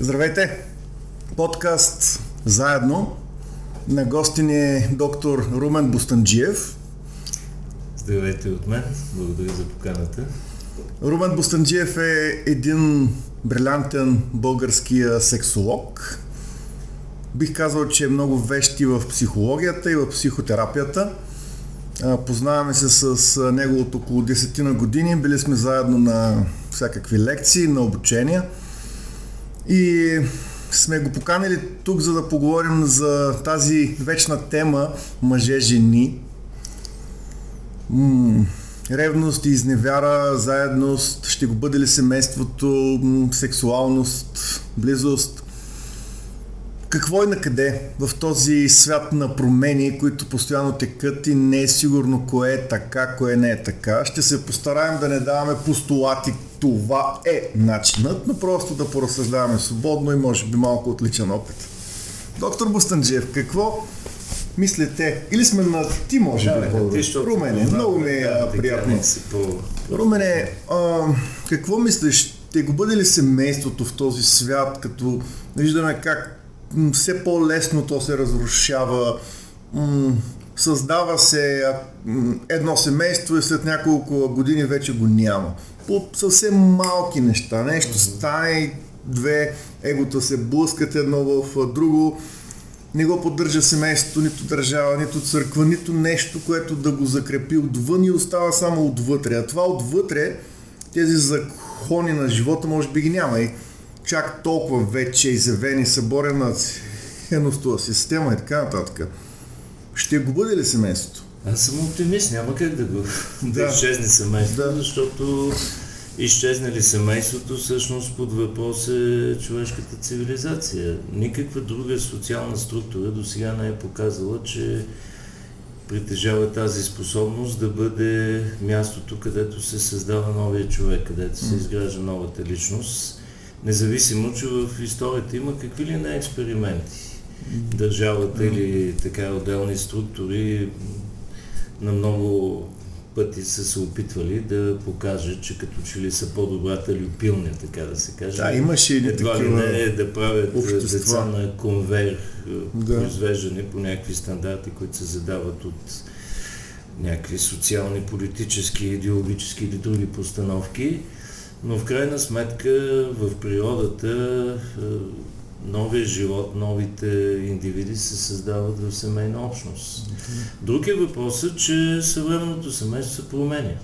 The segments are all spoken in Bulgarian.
Здравейте! Подкаст заедно. На гости ни е доктор Румен Бустанджиев. Здравейте от мен. Благодаря за поканата. Румен Бустанджиев е един брилянтен българския сексолог. Бих казал, че е много вещи в психологията и в психотерапията. Познаваме се с него от около 10 на години. Били сме заедно на всякакви лекции, на обучения – и сме го поканили тук, за да поговорим за тази вечна тема мъже-жени. М- ревност и изневяра, заедност, ще го бъде ли семейството, сексуалност, близост какво и на къде в този свят на промени, които постоянно текат и не е сигурно кое е така, кое не е така. Ще се постараем да не даваме постулати това е начинът, но просто да поразсъждаваме свободно и може би малко отличен опит. Доктор Бустанджиев, какво мислите? Или сме на ти, може да, би, ти, Румене, много ми е да, приятно. По... Румене, а, какво мислиш? Ще го бъде ли семейството в този свят, като виждаме как все по-лесно то се разрушава, създава се едно семейство и след няколко години вече го няма. По съвсем малки неща. Нещо стане, две, егота се блъскат едно в друго. Не го поддържа семейството, нито държава, нито църква, нито нещо, което да го закрепи отвън и остава само отвътре. А това отвътре, тези закони на живота, може би ги няма. И чак толкова вече изявени съборена ценностова система и така нататък. Ще го бъде ли семейството? Аз съм оптимист, няма как да го да, изчезне семейството, да. защото изчезне ли семейството, всъщност под въпрос е човешката цивилизация. Никаква друга социална структура до сега не е показала, че притежава тази способност да бъде мястото, където се създава новия човек, където се изгражда новата личност Независимо, че в историята има какви ли не експерименти. Държавата или така отделни структури на много пъти са се опитвали да покажат, че като че ли са по-добрата люпилня, така да се каже. Да, имаше и Едва ли не е да правят общества. деца на конвейер, да. произвеждане по някакви стандарти, които се задават от някакви социални, политически, идеологически или други постановки. Но в крайна сметка в природата е, новия живот, новите индивиди се създават в семейна общност. Друг е въпросът, че съвременното семейство се променя.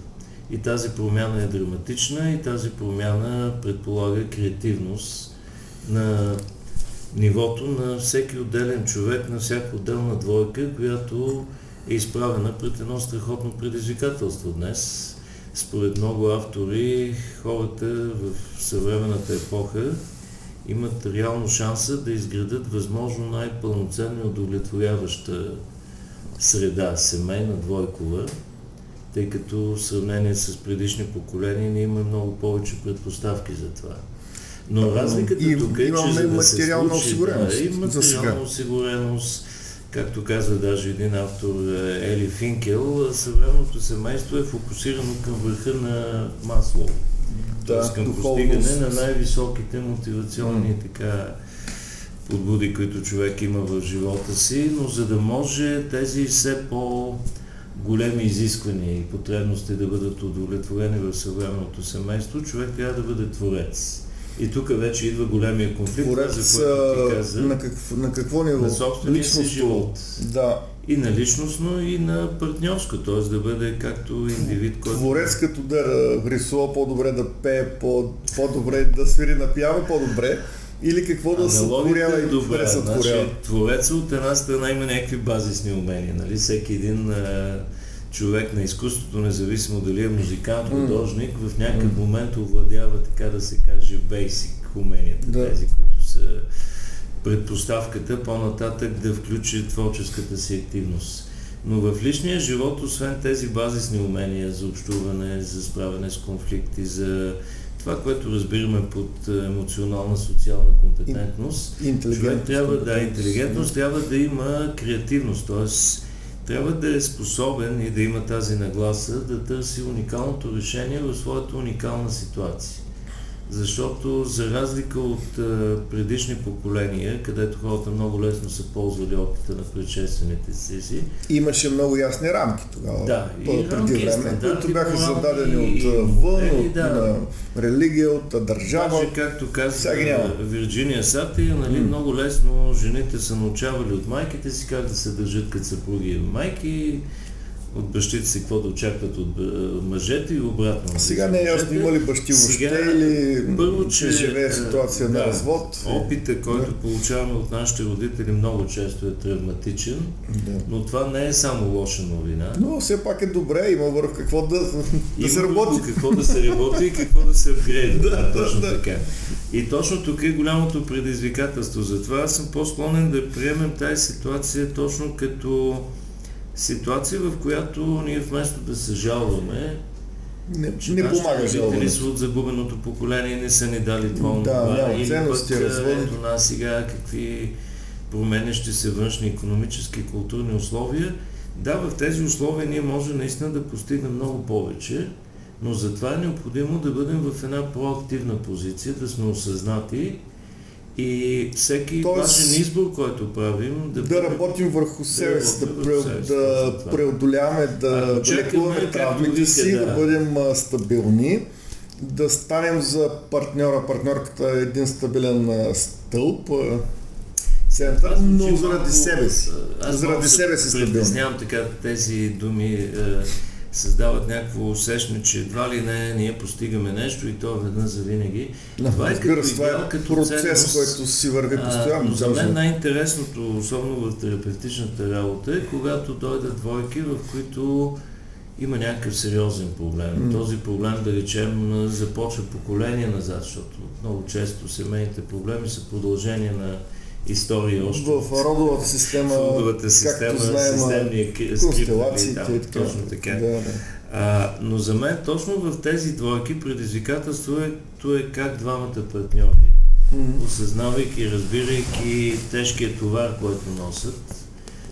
И тази промяна е драматична и тази промяна предполага креативност на нивото на всеки отделен човек, на всяка отделна двойка, която е изправена пред едно страхотно предизвикателство днес според много автори, хората в съвременната епоха имат реално шанса да изградат възможно най-пълноценна и удовлетворяваща среда, семейна, двойкова, тъй като в сравнение с предишни поколения ние имаме много повече предпоставки за това. Но разликата и, тук е, че за да материална се случи, осигуреност. Да, и материална осигуреност, Както казва даже един автор е, Ели Финкел, съвременното семейство е фокусирано към върха на масло. Да, към постигане на най-високите мотивационни mm. така подбуди, които човек има в живота си, но за да може тези все по големи изисквания и потребности да бъдат удовлетворени в съвременното семейство, човек трябва да бъде творец. И тук вече идва големия конфликт, Поред, за което ти каза. На, какво, на какво ниво? На собствения си живот. Да. И на личностно, и на партньорско, т.е. да бъде както индивид, който... Творец като да рисува по-добре, да пее по- по-добре, да свири на пиано по-добре, или какво да сътворява и добре, значи, Творец от една страна има някакви базисни умения, нали? Всеки един а, човек на изкуството, независимо дали е музикант, художник, в някакъв момент овладява, така да се каже, бейсик уменията, да. тези, които са предпоставката по-нататък да включи творческата си активност. Но в личния живот, освен тези базисни умения за общуване, за справяне с конфликти, за това, което разбираме под емоционална социална компетентност, човек трябва да, интелигентност трябва да има креативност, т.е трябва да е способен и да има тази нагласа да търси уникалното решение в своята уникална ситуация. Защото за разлика от а, предишни поколения, където хората много лесно са ползвали опита на предшествените си, имаше много ясни рамки тогава. Да, и преди време, които бяха зададени от вън, от да. на религия, от държава. Даже, както каза Вирджиния Сати, нали, mm. много лесно жените са научавали от майките си как да се държат като съпруги и майки от бащите си какво да очакват от мъжете и обратно. Нали, сега не е ясно има ли бащи въобще или първо, че живее ситуация да, на развод. Опита, който да. получаваме от нашите родители много често е травматичен, да. но това не е само лоша новина. Но все пак е добре, има върху какво да, да се работи. какво да се работи и какво да се апгрейда. да, точно да. така. И точно тук е голямото предизвикателство. Затова аз съм по-склонен да приемем тази ситуация точно като ситуация, в която ние вместо да се жалваме, не, че не помага жалването. от загубеното поколение, не са ни дали това, да, или пък ето нас сега какви променящи се външни економически и културни условия. Да, в тези условия ние може наистина да постигнем много повече, но затова е необходимо да бъдем в една проактивна позиция, да сме осъзнати и всеки Тоест, важен избор, който правим, да, да работим върху себе си, да, да, да преодоляваме, да, да лекуваме травмите си, да. да бъдем а, стабилни, да станем за партньора, партньорката един стабилен а, стълб, а, център, но заради себе си. Аз заради себе си стабилни. така тези думи създават някакво усещане, че едва ли не ние постигаме нещо и то веднъж за винаги. Да, това е като, това е като процес, ценност, който си върви постоянно. но за мен най-интересното, особено в терапевтичната работа, е когато дойдат двойки, в които има някакъв сериозен проблем. Mm. Този проблем, да речем, започва поколение назад, защото много често семейните проблеми са продължение на история още. В родовата система, в родовата система, знаем, системния констелациите. Да, така, точно така. Да, да. А, но за мен точно в тези двойки предизвикателството е как двамата партньори, mm-hmm. осъзнавайки, разбирайки тежкия товар, който носят,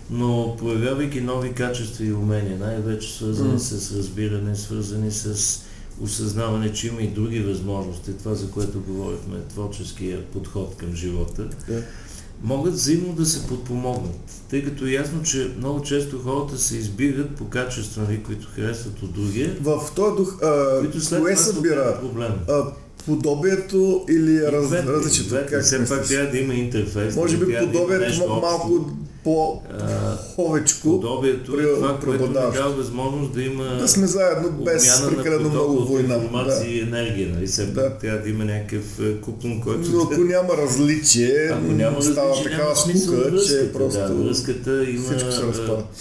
но проявявайки нови качества и умения, най-вече свързани mm-hmm. с разбиране, свързани с осъзнаване, че има и други възможности, това за което говорихме, творческия подход към живота. Yeah могат взаимно да се подпомогнат. Тъй като е ясно, че много често хората се избират по качества, нали, които харесват от другия. В този дух, а, кое събира? Проблем. А, подобието или раз, различието? Как все пак трябва да има интерфейс. Може би подобието малко по-ховечко. Подобието е това, което ни дава възможност да има да сме заедно без прекалено много война. Информация да. и енергия. Нали? Все да. трябва да има някакъв е, купон, който... Но ако няма различие, ако няма става различие, такава скука, че просто да, връзката има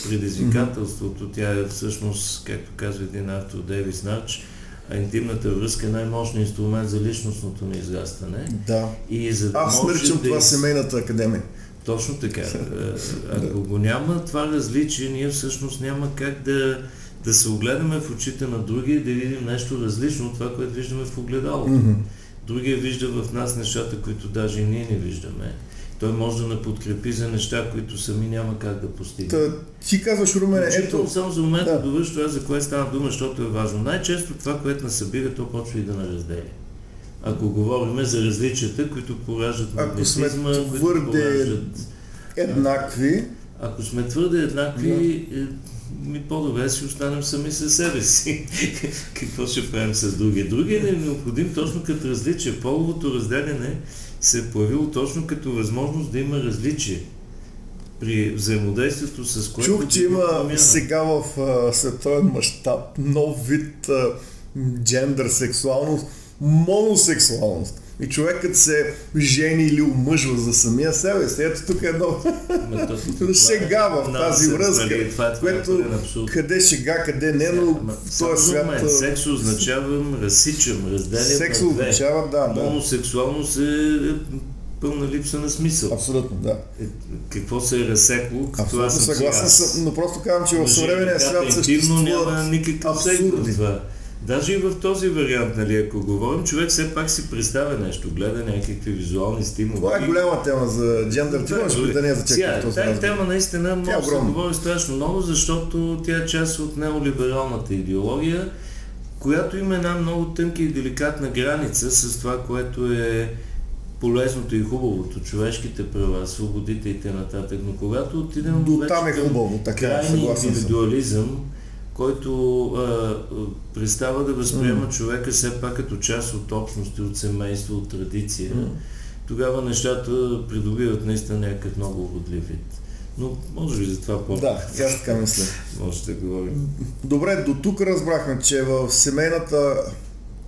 предизвикателството. Тя е всъщност, както казва един автор Дейвис Нарч, а интимната връзка е най-мощният инструмент за личностното ни израстване. Да. И за да Аз наричам да това из... семейната академия. Точно така. Ако го няма това различие, ние всъщност няма как да, да се огледаме в очите на другия и да видим нещо различно от това, което виждаме в огледалото. Mm-hmm. Другия вижда в нас нещата, които даже и ние не виждаме. Той може да не подкрепи за неща, които сами няма как да постигнем. Та, ти казваш, Румен, ето... Само за момента да. довърши това, за което става дума, защото е важно. Най-често това, което насъбира, то почва и да наразделя ако говорим за различията, които пораждат ако сме твърде пораждат, еднакви, ако сме твърде еднакви, да. Е, ми по-добре си останем сами със себе си. Какво ще правим с другия? Другия не е необходим точно като различие. Половото разделяне се е появило точно като възможност да има различие при взаимодействието с което... Чух, че има промяна. сега в световен мащаб нов вид а, джендър, сексуалност, моносексуалност. И човекът се жени или омъжва за самия себе си. Ето тук е едно шега в тази връзка, нали, е което къде шега, къде не, но в този свят... Секс означава разсичам, разделям Секс означава, да, да. Моносексуалност е пълна липса на смисъл. Абсолютно, да. Е, какво се е разсекло? Абсолютно съгласен съм, но просто казвам, че в съвременния свят съществуват няма никакъв сектор това. Даже и в този вариант, нали, ако говорим, човек все пак си представя нещо, гледа някакви визуални стимули. Това е голяма тема за джендър. Ти можеш да не я зачекаш този Тази тема наистина може да се говори страшно много, защото тя е част от неолибералната идеология. която има една много тънка и деликатна граница с това, което е полезното и хубавото, човешките права, свободите и т.н. Но когато отидем До там е хубаво, така, крайни индивидуализъм, съм. Който а, представа да възприема mm. човека все пак като част от общности, от семейство, от традиция, mm. тогава нещата придобиват наистина някакъв много уродлив вид. Но може би за това по Да, аз така мисля. може да говорим. Добре, до тук разбрахме, че в семейната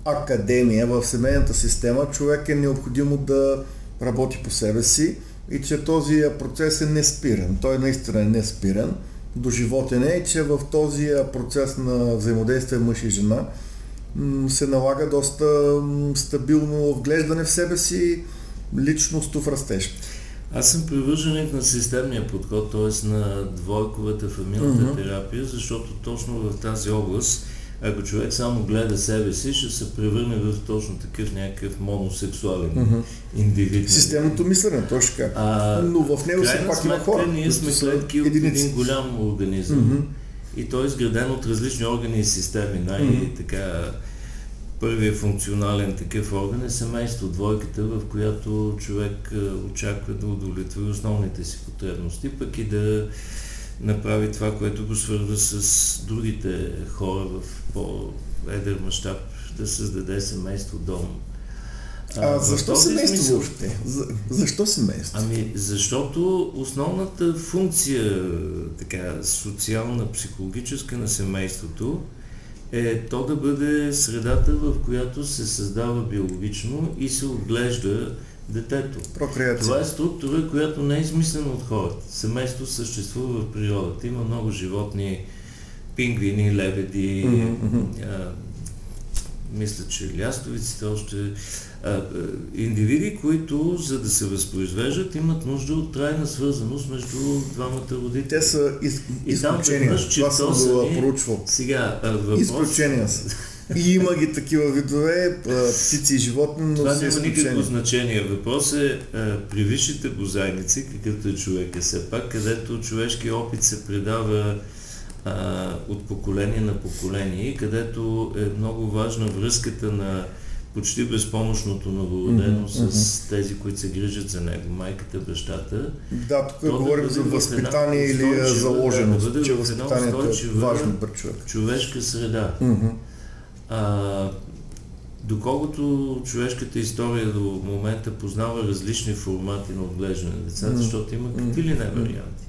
академия, в семейната система, човек е необходимо да работи по себе си и че този процес е неспирен. Той наистина е неспирен до животен е, че в този процес на взаимодействие мъж и жена се налага доста стабилно вглеждане в себе си, личностов растеж. Аз съм привърженик на системния подход, т.е. на двойковата фамилната mm-hmm. терапия, защото точно в тази област ако човек само гледа себе си, ще се превърне в точно такъв някакъв моносексуален mm-hmm. индивид. Системното мислене, точно така. А, Но в него все пак има хора. Ние сме клетки от един голям организъм mm-hmm. и той е изграден от различни органи и системи. Най-така mm-hmm. първият функционален такъв орган е семейство, двойката, в която човек очаква да удовлетвори основните си потребности, пък и да направи това, което го свързва с другите хора в по-едър мащаб, да създаде семейство, дом. А, а защо семейство смисъл, въобще? За, защо семейство? Ами, защото основната функция, така, социална, психологическа на семейството е то да бъде средата, в която се създава биологично и се отглежда детето. Прокреация. Това е структура, която не е измислена от хората. Семейство съществува в природата. Има много животни, пингвини, лебеди, mm-hmm. а, мисля, че лястовиците още а, индивиди, които за да се възпроизвеждат имат нужда от трайна свързаност между двамата родители. Те са из, изключения. Това съм го проучвал. Сега, въпрос... Изключения са. И има ги такива видове, птици и животни, но Това няма никакво значение. Въпрос е при висшите бозайници, какъвто е човек е все пак, където човешки опит се предава а, от поколение на поколение, където е много важна връзката на почти безпомощното новородено mm-hmm. с тези, които се грижат за него, майката, бащата. Да, тук говорим да за възпитание или заложеност, да, че възпитанието е важно пред човек. Човешка среда. Mm-hmm. А, доколкото човешката история до момента познава различни формати на отглеждане на децата, mm. защото има какви ли не варианти.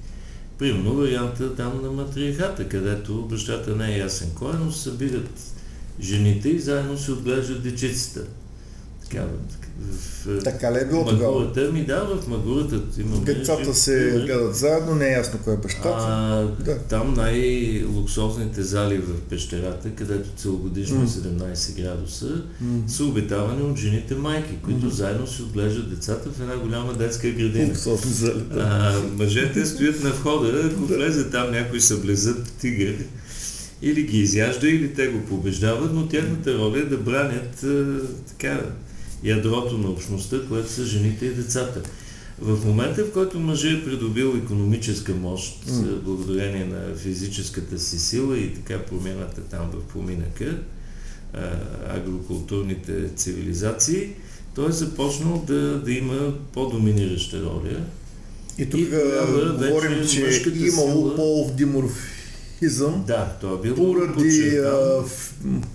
Примерно варианта там на матриархата, където бащата не е ясен кой, но се събират жените и заедно се отглеждат дечицата. Така, в така ли е било тогава? Ми да, в Магурата има. Децата се гледат заедно, не е ясно кой е бащата. Да. Там най-луксозните зали в пещерата, където целогодишно е 17 градуса, mm. са обитавани от жените майки, които mm. заедно се отглеждат децата в една голяма детска градина. Луксозни зали. А, мъжете стоят на входа, ако влезе там някой съблезат тигър, или ги изяжда, или те го побеждават, но тяхната роля е да бранят така ядрото на общността, което са жените и децата. В момента, в който мъжът е придобил економическа мощ, mm. благодарение на физическата си сила и така промяната там в поминъка, агрокултурните цивилизации, той е започнал да, да има по-доминираща роля. И тук и говорим, че имало полов диморф мазохизъм. Да, това е бил поради а, в,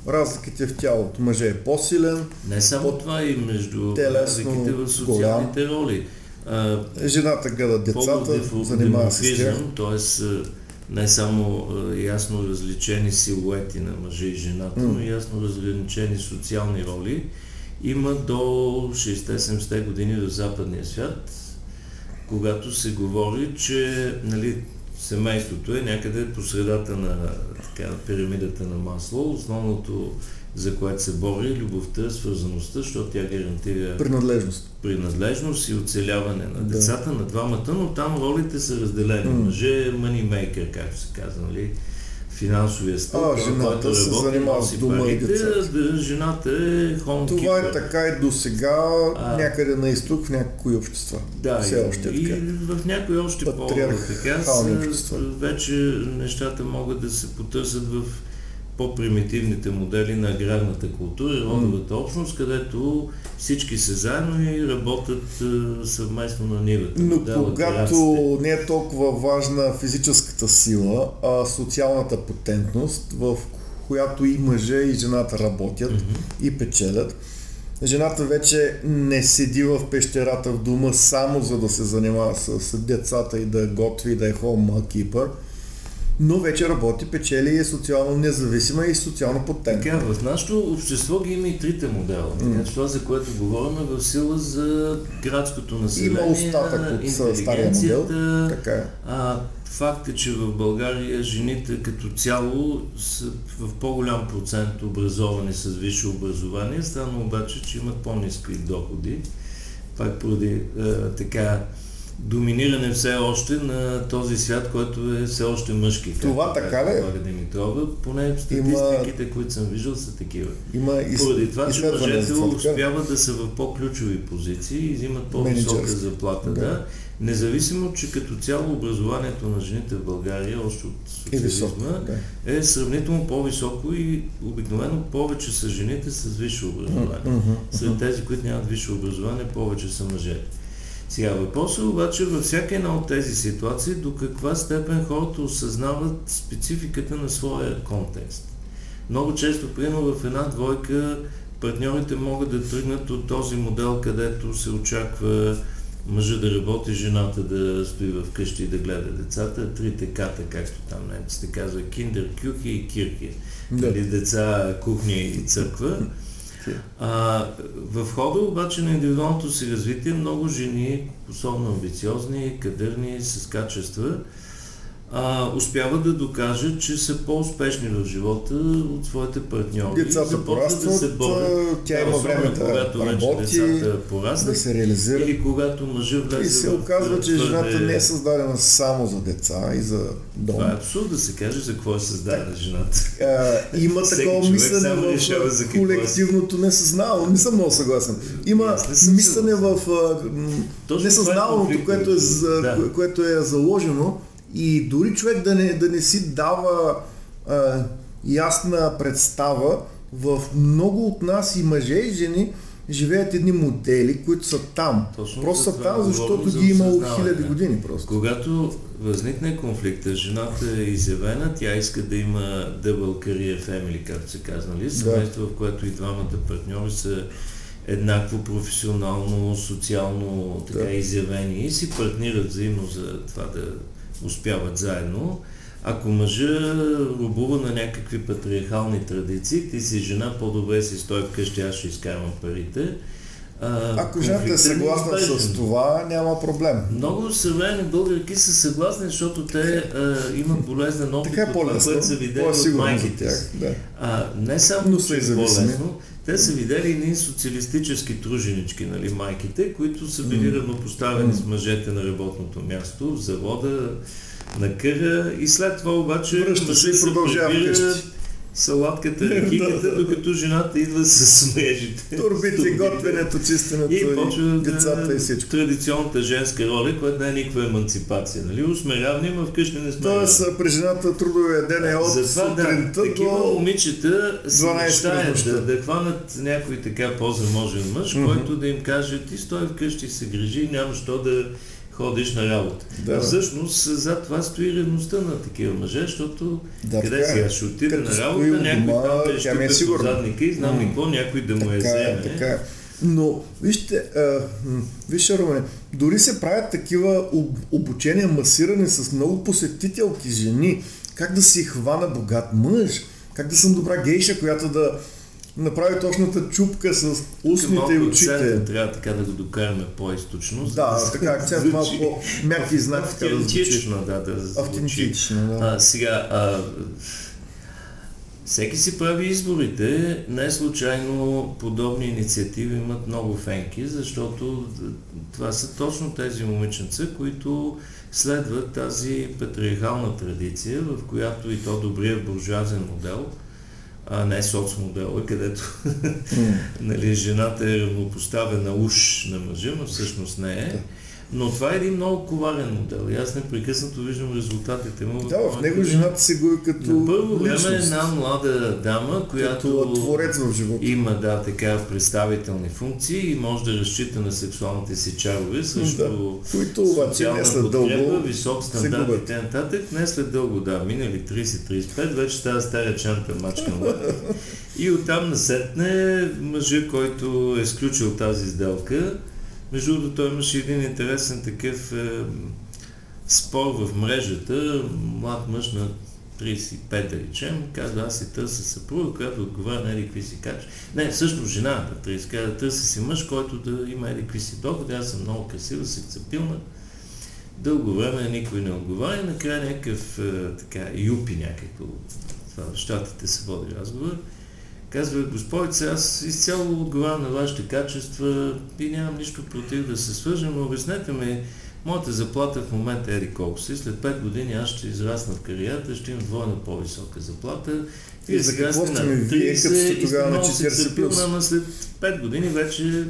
разликите в тялото. Мъже е по-силен. Не само по- това и между разликите в социалните голям. роли. А, Жената гледа децата, занимава се с тях. Т.е. не само ясно различени силуети на мъже и жената, mm. но ясно различени социални роли. Има до 60-70 години в западния свят, когато се говори, че нали, семейството е някъде по средата на така, пирамидата на масло. Основното, за което се бори, е любовта, свързаността, защото тя гарантира принадлежност, принадлежност и оцеляване на да. децата, на двамата, но там ролите са разделени. Mm. Мъже е манимейкър, както се казва, нали? Финансовия стълб, а, жената се занимава с дома и децата. Да, жената е хоумкипър. Това е така и до сега някъде на изток в някои общества. Да, Все още е и, така. и в някои още по-така вече нещата могат да се потърсят в по-примитивните модели на аграрната култура и родовата общност, където всички са заедно и работят съвместно на нивата. Но когато не е толкова важна физическата сила, а социалната потентност, в която и мъжа и жената работят mm-hmm. и печелят, Жената вече не седи в пещерата в дома само за да се занимава с децата и да готви да е keeper но вече работи, печели и е социално независима и социално подтенка. Така, в нашето общество ги има и трите модела. Mm. Така, това, за което говорим, е в сила за градското население. Има остатък от стария модел. Така е. А, факт е, че в България жените като цяло са в по-голям процент образовани с висше образование, стана обаче, че имат по-низки доходи. Пак поради е, така доминиране все още на този свят, който е все още мъжки. Това така ли? Димитрова, поне статистиките, има, които съм виждал, са такива. Има из, Поради това, че мъжете успяват да са в по-ключови позиции и взимат по-висока заплата. Да. да. Независимо, че като цяло образованието на жените в България, още от социализма, да. е сравнително по-високо и обикновено повече са жените с висше образование. Mm-hmm. Сред тези, които нямат висше образование, повече са мъжете. Сега въпросът е обаче във всяка една от тези ситуации до каква степен хората осъзнават спецификата на своя контекст. Много често, примерно в една двойка, партньорите могат да тръгнат от този модел, където се очаква мъжа да работи, жената да стои в къщи и да гледа децата, трите ката, както там немците казва, киндер, кюхи и кирки. Да. Или деца, кухня и църква. А, в хода обаче на индивидуалното си развитие много жени, особено амбициозни, кадърни, с качества, а, успяват да докажат, че са по-успешни в живота от своите партньори. Децата порастват, да се борят, тя има време да когато работи, децата пораснат, да се реализира. Или когато мъжа влезе И се оказва, че жената не е създадена само за деца и за дом. Това е абсурд да се каже за какво е създадена жената. А, има такова мислене в е колективното несъзнавано. Не съм много съгласен. Има мислене в несъзнаваното, което е, което е заложено и дори човек да не, да не си дава а, ясна представа, в много от нас и мъже и жени живеят едни модели, които са там. Точно просто са там, защото ги е имало хиляди години просто. Когато възникне конфликта, жената е изявена, тя иска да има double career family, както се казва, нали? Семейство, да. в което и двамата партньори са еднакво професионално, социално така да. изявени и си партнират взаимно за това да успяват заедно. Ако мъжа рубува на някакви патриархални традиции, ти си жена, по-добре си стой вкъщи, аз ще изкарвам парите. А, Ако жената е съгласна с това, няма проблем. Много съвременни българки са съгласни, защото те а, имат болезнен опит така е от което са видели от майките. Да. А, не само, Но че е болезнено, те са видели едни социалистически труженички, нали, майките, които са били равнопоставени с мъжете на работното място, в завода, на къра. И след това обаче Връща се и продължава салатката, ракиката, докато жената идва с мрежите. Турбите, готвенето, чистенето и, и децата и всичко. Традиционната женска роля, която не е никаква емансипация. Нали? Усмеряване, но вкъщи не сме. Тоест, при жената трудовия ден е от Затова, сутринта да, такива момичета се мечтаят да, да хванат някой така по-заможен мъж, mm-hmm. който да им каже, ти стой вкъщи се грижи, няма що да ходиш на работа. Да. Всъщност зад това стои ревността на такива мъже, защото да, къде сега е. ще отиде на работа, някой там е щупе по задника и знам какво, някой да му е, е вземе. Така е. Но вижте, а, вижте, Румен, дори се правят такива обучения масирани с много посетителки жени, как да си хвана богат мъж, как да съм добра гейша, която да, направи точната чупка с устните и очите. Трябва така да го докараме по-източно. Да, да така, акцент малко по-мягки знак. Автентично, да, да Автентично, да. А, сега, а, всеки си прави изборите. Не случайно подобни инициативи имат много фенки, защото това са точно тези момиченца, които следват тази патриархална традиция, в която и то добрия буржуазен модел – а не соцмодела, където mm. нали, жената е равнопоставена уж на мъжа, но всъщност не е. Но това е един много коварен модел и аз непрекъснато виждам резултатите му. Да, в него жената се го като На първо време е една млада дама, която творец в живота. има да, така представителни функции и може да разчита на сексуалните си чарове срещу да, които обаче не след дълго висок стандарт и т.н. Не след дълго, да, минали 30-35, вече тази стара чанта мачка И оттам насетне мъжа, който е сключил тази сделка, между другото, той имаше един интересен такъв е, спор в мрежата. Млад мъж на 35, да речем, казва, аз си търся съпруга, която отговаря на едикви си качества. Не, всъщност жената, 30, казва, търси си мъж, който да има едикви си доходи, аз съм много красива, сексапилна. Дълго време никой не отговаря, накрая някакъв е, така, юпи някакво, това в щатите се води разговор Казва, господице, аз изцяло отговарям на вашите качества и нямам нищо против да се свържем, но обяснете ми, моята заплата в момента е колко си, след 5 години аз ще израсна в кариерата, ще имам двойно по-висока заплата. И за какво сте ми вие, като сте тогава на 40 плюс? Ама след 5 години вече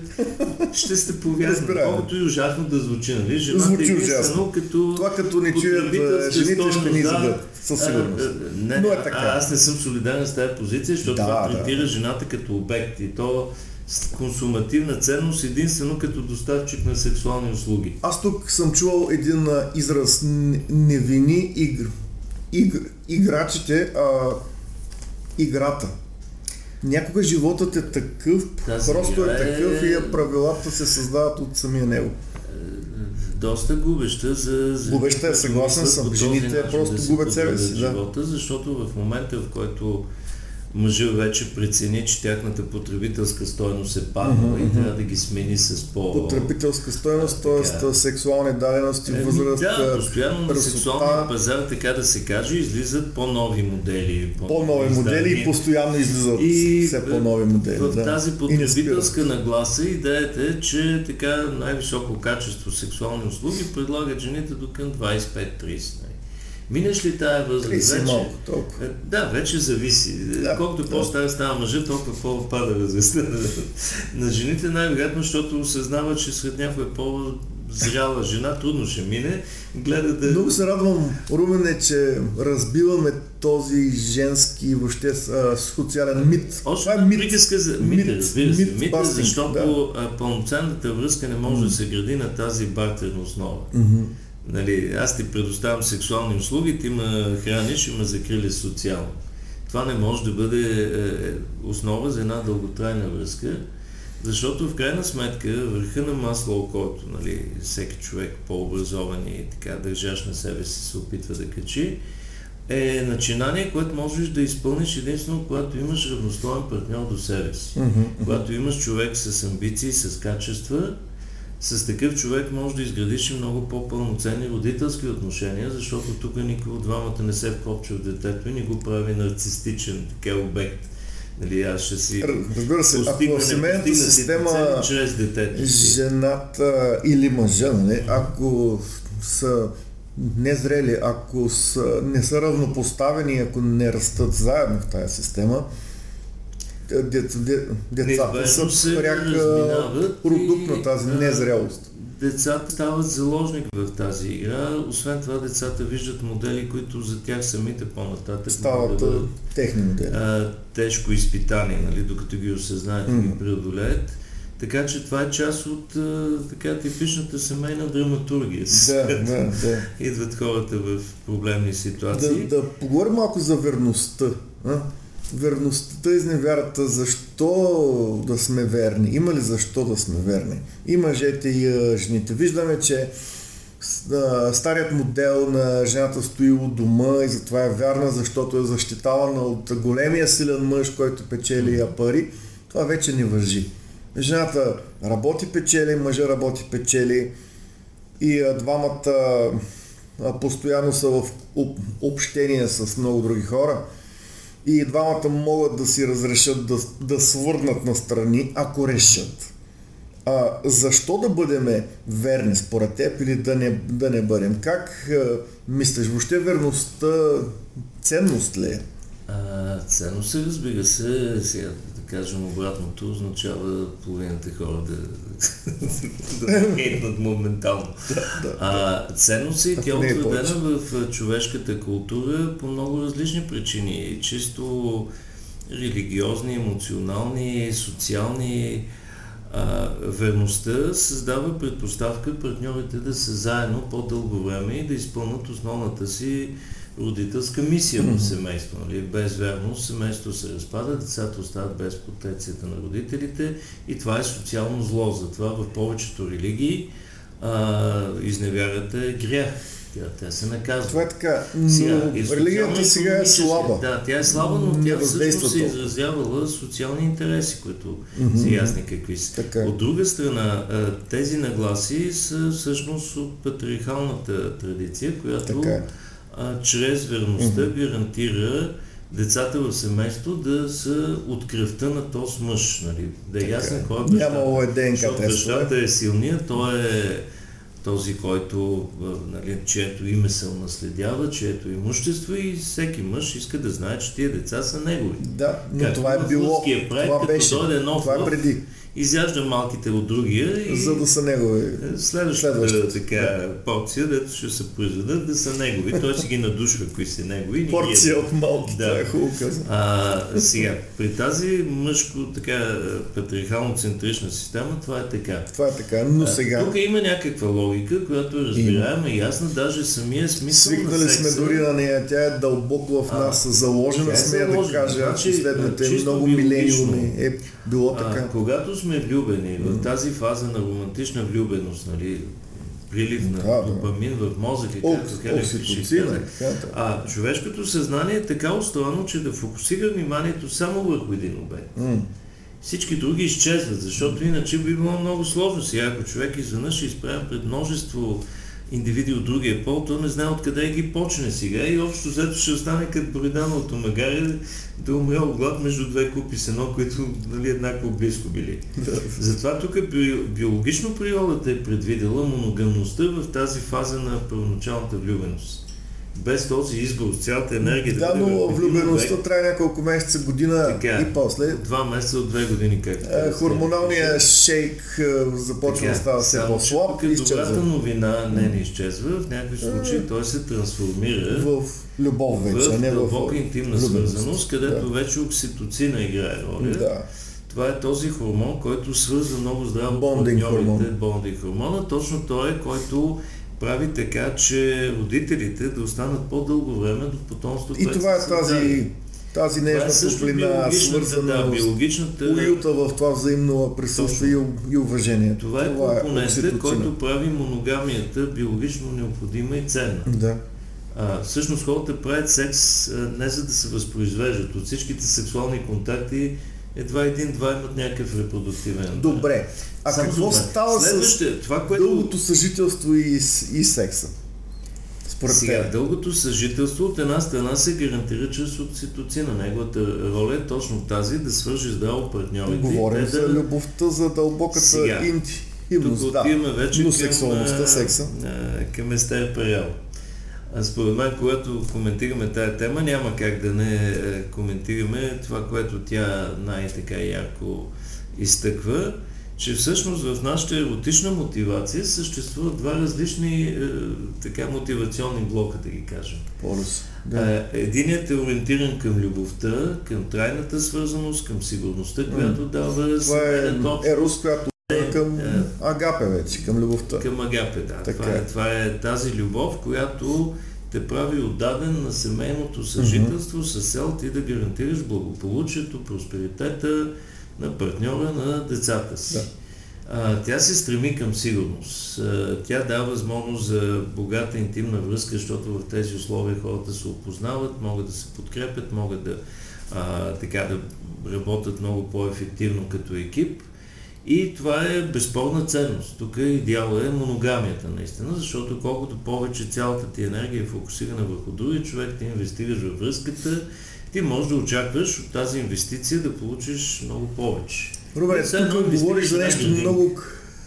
ще сте повязани. Колкото и ужасно да звучи, нали? Жената звучи ужасно. Като Това като не чуят жените ще ни зададат. Със сигурност. Не, Но е така. А, аз не съм солидарен с тази позиция, защото да, това третира да. жената като обект и то консумативна ценност единствено като доставчик на сексуални услуги. Аз тук съм чувал един израз невини игр. Игр, играчите, а, играта. Някога животът е такъв, Тази просто е такъв е... и правилата се създават от самия него доста губеща за... за губеща е, съгласен съм. Жените просто да губят себе си. Да. Живота, защото в момента, в който мъжа вече прецени, че тяхната потребителска стойност е паднала mm-hmm. и трябва да ги смени с по... Потребителска стойност, т.е. сексуални дадености, е, възраст, Да, постоянно на сексуалния пазар, така да се каже, излизат по-нови модели. По-нови модели и постоянно излизат и все по-нови модели. В да. тази потребителска нагласа идеята е, че така най-високо качество сексуални услуги предлагат жените до към 25-30. Минеш ли тая възраст? Вече, малко, толкова. Е, да, вече зависи. Да, Колкото да. по-стара става мъжа, толкова по-пада възрастта на, на жените, най-вероятно, защото осъзнава, че след някоя по зряла жена трудно ще мине, гледа да... Много се радвам, Румене, че разбиваме този женски въобще социален мит. Още Това е мит. Приказка за мит, мит, разбира се. Мит, мит защото да. пълноценната връзка не може mm. да се гради на тази бартерна основа. Mm-hmm. Нали, аз ти предоставям сексуални услуги, ти ме храниш и ме закрили социално. Това не може да бъде е, е, основа за една дълготрайна връзка, защото в крайна сметка върха на масло, който нали, всеки човек по-образован и така държаш на себе си се опитва да качи, е начинание, което можеш да изпълниш единствено, когато имаш равностоен партньор до себе си. Mm-hmm. Когато имаш човек с амбиции, с качества, с такъв човек може да изградиш и много по-пълноценни родителски отношения, защото тук никой от двамата не се вкопча в детето и не го прави нарцистичен така обект. Нали, аз ще си Разбира се, ако в семейната система чрез детето жената или мъжа, нали, ако са незрели, ако са, не са равнопоставени, ако не растат заедно в тази система, децата са пряк продукт на тази незрелост. Децата стават заложник в тази игра. Освен това, децата виждат модели, които за тях самите по-нататък стават да техни модели. А, тежко изпитание, нали, докато ги осъзнаят и ги преодолеят. Така че това е част от а, така типичната семейна драматургия. Да, да, да. Идват хората в проблемни ситуации. Да, да поговорим малко за верността. А? Верността и невярата, защо да сме верни? Има ли защо да сме верни? И мъжете и жените. Виждаме, че старият модел на жената стои у дома и затова е вярна, защото е защитавана от големия силен мъж, който печели я пари. Това вече не въжи. Жената работи печели, мъжа работи печели и двамата постоянно са в общение с много други хора и двамата могат да си разрешат да, да свърнат на страни, ако решат. А, защо да бъдем верни според теб или да не, да не бъдем? Как а, мислиш, въобще верността ценност ли е? А, ценност е, разбира се. Сега, кажем обратното, означава половината хора да, да хейтнат моментално. А, ценност е тя е отредена в човешката култура по много различни причини. Чисто религиозни, емоционални, социални. А, верността създава предпоставка партньорите да са заедно по-дълго време и да изпълнат основната си родителска мисия в семейство. Нали? Без верност семейството се разпада, децата остават без протекцията на родителите и това е социално зло. Затова в повечето религии а, изневярата е грях. Тя, тя се наказва. Това е така. Но сега, религията сега е слаба. Да, тя е слаба, но тя всъщност се изразявала социални интереси, които mm-hmm. са ясни какви са. Така. От друга страна, тези нагласи са всъщност от патриархалната традиция, която така а, чрез верността гарантира децата в семейство да са от кръвта на този мъж. Нали? Да е ясно кой е баща. Няма ДНК Защото бащата е силният, той е този, който, нали, чието име се унаследява, чието имущество и всеки мъж иска да знае, че тия деца са негови. Да, но как това е било, проект, това беше, дойде нов това е преди изяжда малките от другия и за да са негови. Следващата, Следващата така порция, дето ще се произведат да са негови. Той си ги надушва, кои са негови. Порция ги... от малки, да. е хубаво А, сега, при тази мъжко, така, патриархално-центрична система, това е така. Това е така, но сега... тук има някаква логика, която е разбираема и ясна, даже самия смисъл Свикнали на секса... сме дори на нея, тя е дълбоко в нас, а, заложена, сме да кажа, значи, последните много милениуми е било така. А, когато сме влюбени в тази фаза на романтична влюбеност, нали, прилив на да, допамин в мозъка, както Хелен а човешкото съзнание е така устроено, че да фокусира вниманието само върху един обект. Mm. Всички други изчезват, защото иначе би било много сложно. Сега, ако човек изведнъж е изправен пред множество индивиди от другия пол, то не знае откъде ги почне сега и общо взето ще остане като Боридана от Омагари да умре от глад между две купи сено, които нали, еднакво близко били. Затова тук биологично природата е предвидела моногамността в тази фаза на първоначалната влюбеност без този избор, цялата енергия да, да но влюбеността трябва няколко месеца, година така, и после. Два месеца от две години, как. Е, хормоналният шейк е, започва да става все по-слаб. Добрата новина не, не изчезва, в някакви случаи той се трансформира в любов вече, в не в дълбока интимна свързаност, където да. вече окситоцина играе роля. Да. Това е този хормон, който свързва много здраво Бондинг хормон. Бондинг хормона. Точно той е, който прави така, че родителите да останат по-дълго време до потомството. И това е тази, тази нежна е топлина, свързана да, биологичната... уюта в това взаимно присъствие и уважение. Това е това е компонентът, е който прави моногамията биологично необходима и ценна. Да. А, всъщност хората правят секс не за да се възпроизвеждат. От всичките сексуални контакти едва един-два имат някакъв репродуктивен. Добре. А Само какво добре. става с това, което... дългото съжителство и, и секса? Според Сега, те. дългото съжителство от една страна се гарантира чрез окситоцина. Неговата роля е точно тази да свържи здраво партньорите. Говорим за да... любовта, за дълбоката Сега, интимност. Тук отиваме вече Но сексуалността, секса. към Естер Перел. Според мен, когато коментираме тая тема, няма как да не е, коментираме това, което тя най-така ярко изтъква, че всъщност в нашата еротична мотивация съществуват два различни е, така мотивационни блока, да ги кажем. Полюс. Да. Е, единият е ориентиран към любовта, към трайната свързаност, към сигурността, която дава Това е ерос, която към е, Агапе вече, към любовта. Към Агапе, да. Така това, е, това е тази любов, която те прави отдаден на семейното съжителство mm-hmm. с цел ти да гарантираш благополучието, просперитета на партньора на децата си. Да. А, тя се стреми към сигурност. А, тя дава възможност за богата интимна връзка, защото в тези условия хората се опознават, могат да се подкрепят, могат да, а, така, да работят много по-ефективно като екип. И това е безспорна ценност. Тук идеала е моногамията наистина, защото колкото повече цялата ти енергия е фокусирана върху другия човек, ти инвестираш във връзката, ти можеш да очакваш от тази инвестиция да получиш много повече. Рубен, тук говориш за нещо много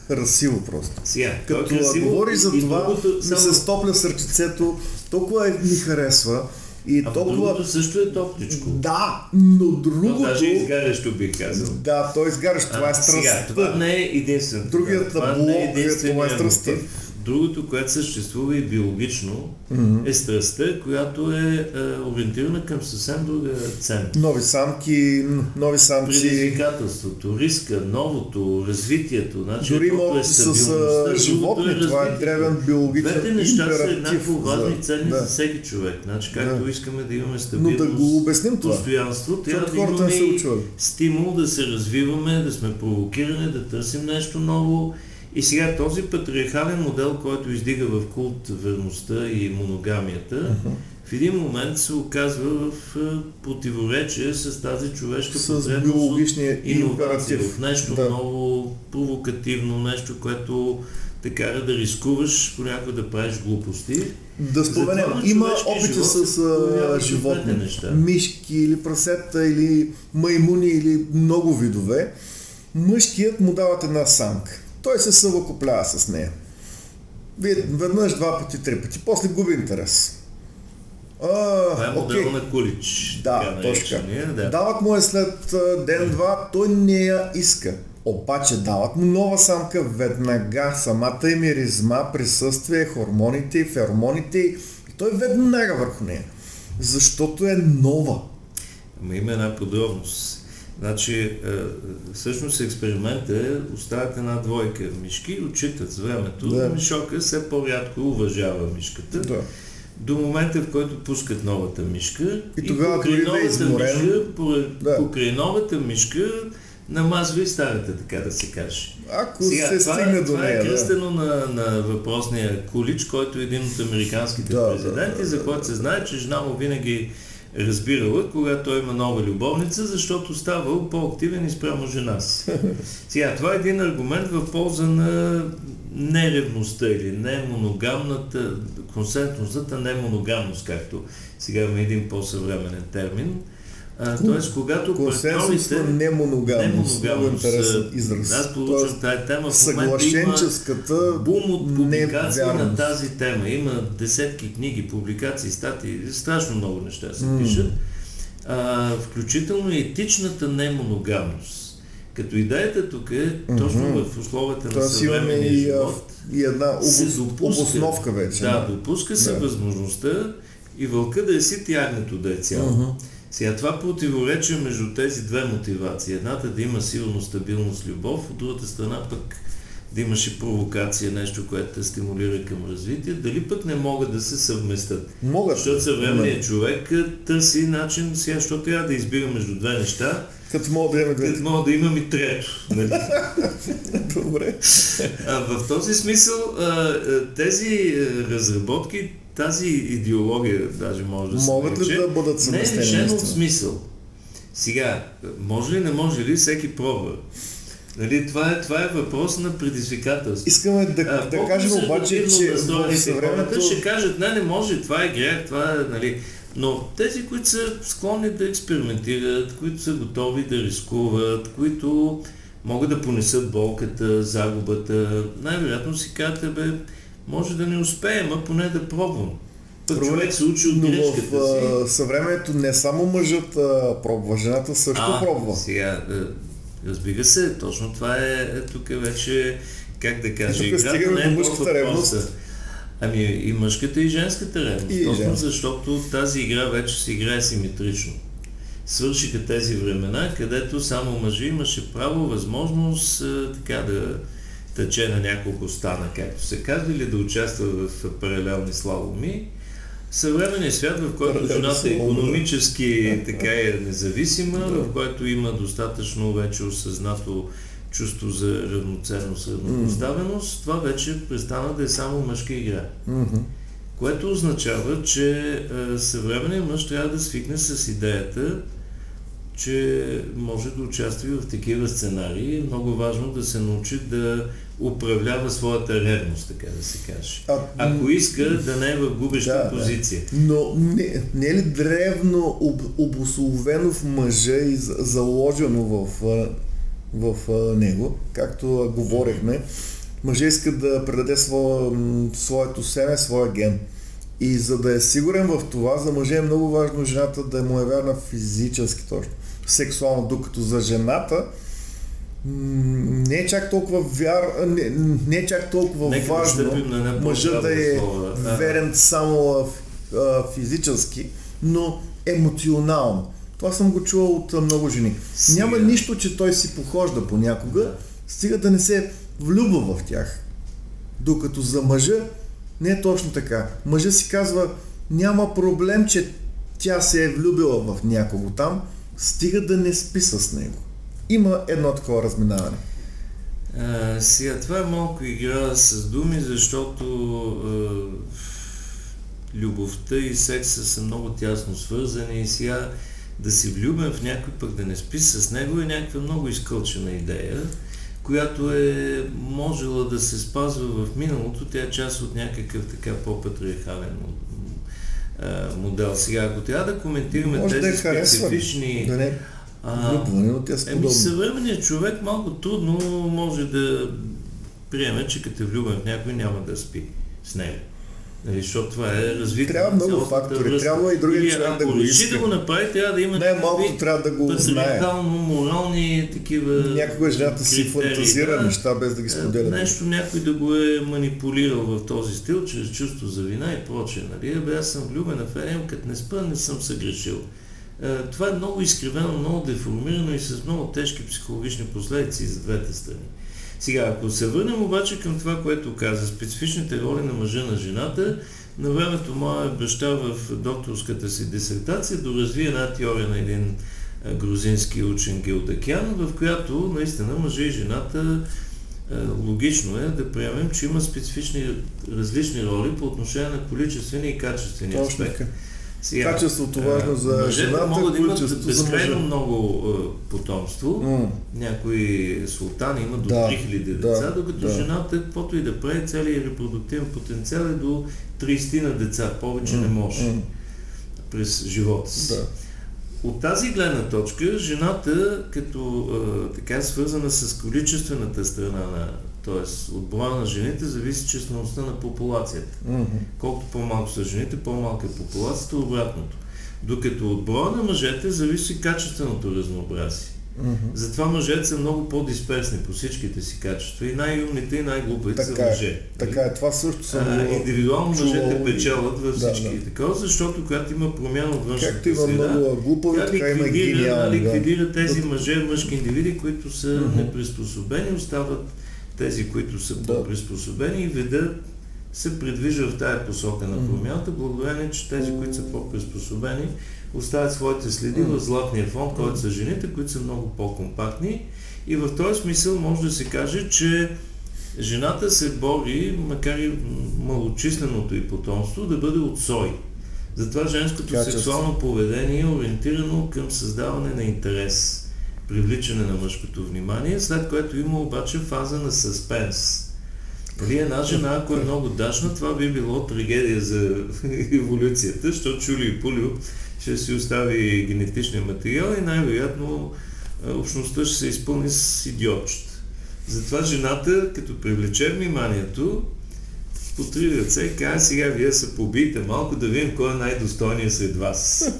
красиво просто. Сега, Като е красиво, говориш за това, ми се стопля сърчицето, толкова ми харесва, И а толкова... другото също е топличко. Да, но другото... То даже изгарящо бих казал. Да, то изгарящо, това е страстта. Това не е единственото. Другият блок е, е това е страстта. Другото, което съществува и биологично, mm-hmm. е страстта, която е, е ориентирана към съвсем друга цена. Нови самки, нови самци. Предизвикателството, риска, новото, развитието. Значи, Дори има е с животни, е това е древен биологичен Двете неща са еднакво важни и ценни да. за всеки човек. Значи, както да. искаме да имаме стабилност, Но да го обясним това. постоянство, трябва да имаме стимул да се развиваме, да сме провокирани, да търсим нещо ново и сега този патриархален модел, който издига в култ верността и моногамията, uh-huh. в един момент се оказва в противоречие с тази човешка с потребност в нещо да. много провокативно, нещо, което те кара да рискуваш, понякога да правиш глупости. Да споменем, има опити с а, животни, мишки или прасета или маймуни или много видове. Мъжкият му дават една самка той се съвокоплява с нея. Веднъж, два пъти, три пъти. После губи интерес. А, Това е модел okay. на Кулич. Да, точно. Да. Дават му е след ден-два, той не я иска. Обаче дават му нова самка веднага, самата е миризма, присъствие, хормоните и феромоните и той веднага върху нея. Защото е нова. Ама има една подробност. Значи, е, всъщност експериментът е, оставят една двойка мишки, отчитат с времето, да. мишока все по-рядко уважава мишката. Да. До момента, в който пускат новата мишка и, и тогава покрай новата, мишка, да. покрай новата мишка намазва и старата, така да се каже. Ако Сега, се това, стигне до нея. Това е кръстено да. на, на въпросния Кулич, който е един от американските да, президенти, да, да, за който се знае, че жена му винаги разбирала, когато има нова любовница, защото ставал по-активен и спрямо жена си. Сега, това е един аргумент в полза на неревността или немоногамната, консентусната немоногамност, както сега има един по-съвременен термин. Тоест, когато партньорите... не моногамност. Много интересен израз. Аз получвам тази тема. В момента има бум от публикации на тази тема. Има десетки книги, публикации, статии, страшно много неща се mm. пишат. А, включително и етичната немоногамност. Като идеята тук е, точно mm-hmm. в условията на съвременния живот, и една обос... допуска, обосновка вече. Да, допуска се да. възможността и вълка да е сит и агнето да е цяло. Mm-hmm. Сега това противоречие между тези две мотивации. Едната да има силно стабилност, любов, от другата страна пък да имаш и провокация, нещо, което те стимулира към развитие, дали пък не могат да се съвместят. Могат. Защото съвременният човек търси начин, сега, защото трябва да избира между две неща, като мога да имам Като мога да имам и трето. Нали? Добре. А, в този смисъл тези разработки тази идеология, даже може да се Могат ли да бъдат съвместени? Не е лишено от смисъл. Сега, може ли, не може ли, всеки пробва. Нали, това, е, това е въпрос на предизвикателство. Искаме да, а, да кажем обаче, че в съвременето... ще кажат, не, не може, това е грех, това е, нали... Но тези, които са склонни да експериментират, които са готови да рискуват, които могат да понесат болката, загубата, най-вероятно си казвате, бе, може да не успеем, а поне да пробвам. Човек се учи от Но в си. съвремето не само мъжът а, пробва, жената също а, пробва. Сега, разбира се, точно това е, е тук вече, как да кажа, играта не е мъжката ревност. Ами и мъжката и женската ревност. И точно защото тази игра вече се играе симетрично. Свършиха тези времена, където само мъжи имаше право, възможност така да тъче на няколко стана, както се казва, или да участва в паралелни слаломи. Съвременният свят, в който жената е економически така е независима, в който има достатъчно вече осъзнато чувство за равноценност, равнопоставеност, това вече престана да е само мъжка игра. Което означава, че съвременният мъж трябва да свикне с идеята, че може да участва и в такива сценарии. Много важно да се научи да управлява своята ревност, така да се каже. А, Ако иска да не е в губеща да, позиция. Да. Но не, не е ли древно об, обословено в мъжа и заложено в, в, в него, както говорихме, мъжа иска да предаде своя, своето семе, своя ген. И за да е сигурен в това, за мъже е много важно жената да му е вярна физически точно, сексуално, докато за жената не е чак толкова вяр... не, не е чак толкова Нека важно да мъжът да е да. верен само а, физически, но емоционално. Това съм го чувал от много жени. Сега. Няма нищо, че той си похожда понякога, да. стига да не се влюбва в тях. Докато за мъжа не е точно така. Мъжа си казва, няма проблем, че тя се е влюбила в някого там, стига да не спи с него. Има едно такова разминаване. А, сега, това е малко игра с думи, защото а, любовта и секса са много тясно свързани и сега да си влюбен в някой пък да не спи с него е някаква много изкълчена идея която е можела да се спазва в миналото, тя е част от някакъв така по-патриархален модел. Сега, ако трябва да коментираме Може тези да е специфични... Да не а, еми, съвременният човек малко трудно може да приеме, че като е влюбен в някой няма да спи с него. Нали, защото това е развито. Трябва много фактори. Връзка. Трябва и другия човек да го иска. да го направи, трябва да има не, малко трябва да го знае. морални такива Някога жената си фантазира да, неща без да ги споделя. Нещо някой да го е манипулирал в този стил, чрез чувство за вина и прочее. Нали? Бе, аз съм влюбен в Ерем, като не спа, не съм съгрешил. Това е много изкривено, много деформирано и с много тежки психологични последици за двете страни. Сега, ако се върнем обаче към това, което каза, специфичните роли на мъжа на жената, на времето моя баща в докторската си дисертация доразви една теория на един грузински учен Гилдакян, в която наистина мъжа и жената логично е да приемем, че има специфични различни роли по отношение на количествени и качествени аспекти. Сега, Качеството важно за жената, могат да имат безкрайно много е, потомство. Mm. Някои султани имат до да, 3000 деца, да, докато да. жената, каквото и да прави, целият репродуктивен потенциал е до 30 на деца. Повече mm. не може mm. през живота си. Да. От тази гледна точка, жената, като е, така свързана с количествената страна на т.е. от броя на жените зависи числеността на популацията. Mm-hmm. Колкото по-малко са жените, по-малка е популацията, обратното. Докато от броя на мъжете зависи качественото разнообразие. Mm-hmm. Затова мъжете са много по-дисперсни по всичките си качества. И най-умните и най-глупите са мъже. Така е, това също съм а, Индивидуално чувал... мъжете печелят във всички. Да, да. Така, защото когато има промяна в външната Както има среда, много глупови, така има гениални. ликвидира да. тези мъже, мъжки индивиди, които са mm-hmm. неприспособени, остават тези, които са да. по-приспособени и вида се придвижва в тая посока на промяната, благодарение, че тези, които са по-приспособени, оставят своите следи в златния фонд, който са жените, които са много по-компактни. И в този смисъл може да се каже, че жената се бори, макар и малочисленото и потомство, да бъде от сой. Затова женското Качество. сексуално поведение е ориентирано към създаване на интерес привличане на мъжкото внимание, след което има обаче фаза на съспенс. Нали, една жена, ако е много дашна, това би било трагедия за еволюцията, защото Чули и Пулио ще си остави генетичния материал и най-вероятно общността ще се изпълни с идиотчета. Затова жената, като привлече вниманието, по три ръце и казва, сега вие се побийте малко да видим кой е най-достойният сред вас.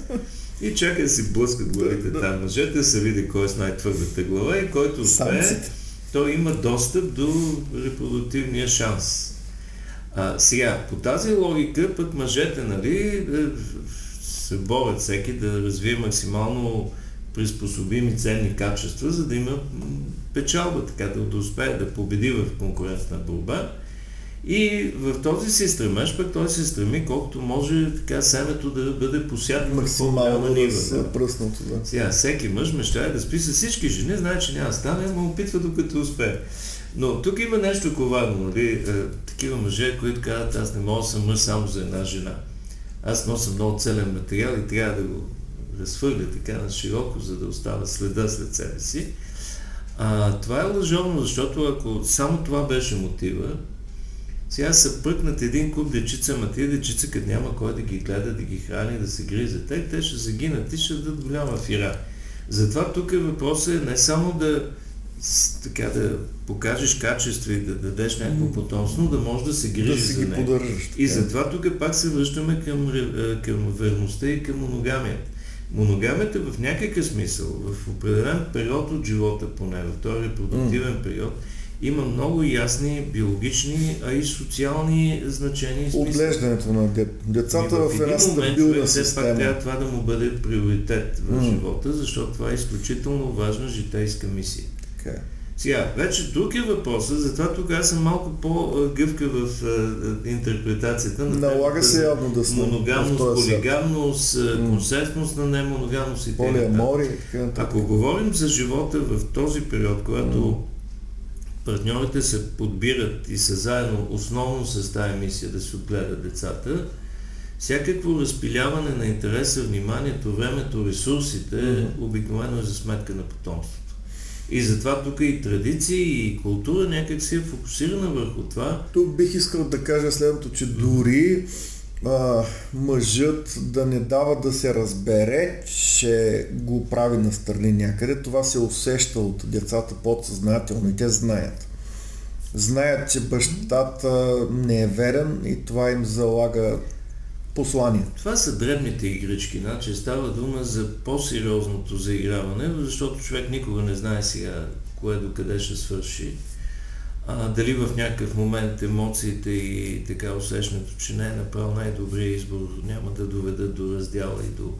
И чака да си блъскат главите там мъжете, се види кой е с най-твърдата глава и който успее, той има достъп до репродуктивния шанс. А, сега, по тази логика, пък мъжете, нали, е, се борят всеки да развие максимално приспособими ценни качества, за да има печалба, така да, да успее да победи в конкурентна борба. И в този си стремеж, пък той се стреми колкото може така семето да бъде посядно максимално нива. Да. Пръсното, да. Сега, всеки мъж мечтае да спи с всички жени, знае, че няма стане, но опитва докато успее. Но тук има нещо коварно, нали? Е, такива мъже, които казват, аз не мога да съм мъж само за една жена. Аз нося много целен материал и трябва да го разхвърля така на широко, за да остава следа след себе си. А, това е лъжовно, защото ако само това беше мотива, сега са пръкнат един куп дечица, ама тия дечица, като няма кой да ги гледа, да ги храни, да се грижи за те, те ще загинат и ще дадат голяма фира. Затова тук е въпросът е не само да така да покажеш качество и да дадеш някакво потомство, да може да се грижи да си за ги него. Поддържаш, и затова тук пак се връщаме към, към верността и към моногамията. Моногамията в някакъв смисъл, в определен период от живота, поне в този репродуктивен mm. Има много ясни биологични, а и социални значения. Отглеждането на децата в, в една стабилна система. Пак трябва това да му бъде приоритет в mm. живота, защото това е изключително важна житейска мисия. Okay. Сега, вече друг е въпросът, затова тук аз съм малко по-гъвка в uh, интерпретацията на Налага се явно да сме моногамност, полигамност, mm. консентност на немоногамност и т.н. Ако говорим за живота в този период, когато mm партньорите се подбират и са заедно основно с тази мисия да се отгледат децата, всякакво разпиляване на интереса, вниманието, времето, ресурсите mm-hmm. обикновено е за сметка на потомството. И затова тук и традиции, и култура някак си е фокусирана върху това. Тук бих искал да кажа следното, че дори а, мъжът да не дава да се разбере, че го прави на страни някъде, това се усеща от децата подсъзнателно и те знаят. Знаят, че бащата не е верен и това им залага послание. Това са дребните игрички, значи става дума за по-сериозното заиграване, защото човек никога не знае сега кое до къде ще свърши а, дали в някакъв момент емоциите и така усещането, че не е направил най-добрия избор, няма да доведат до раздяла и до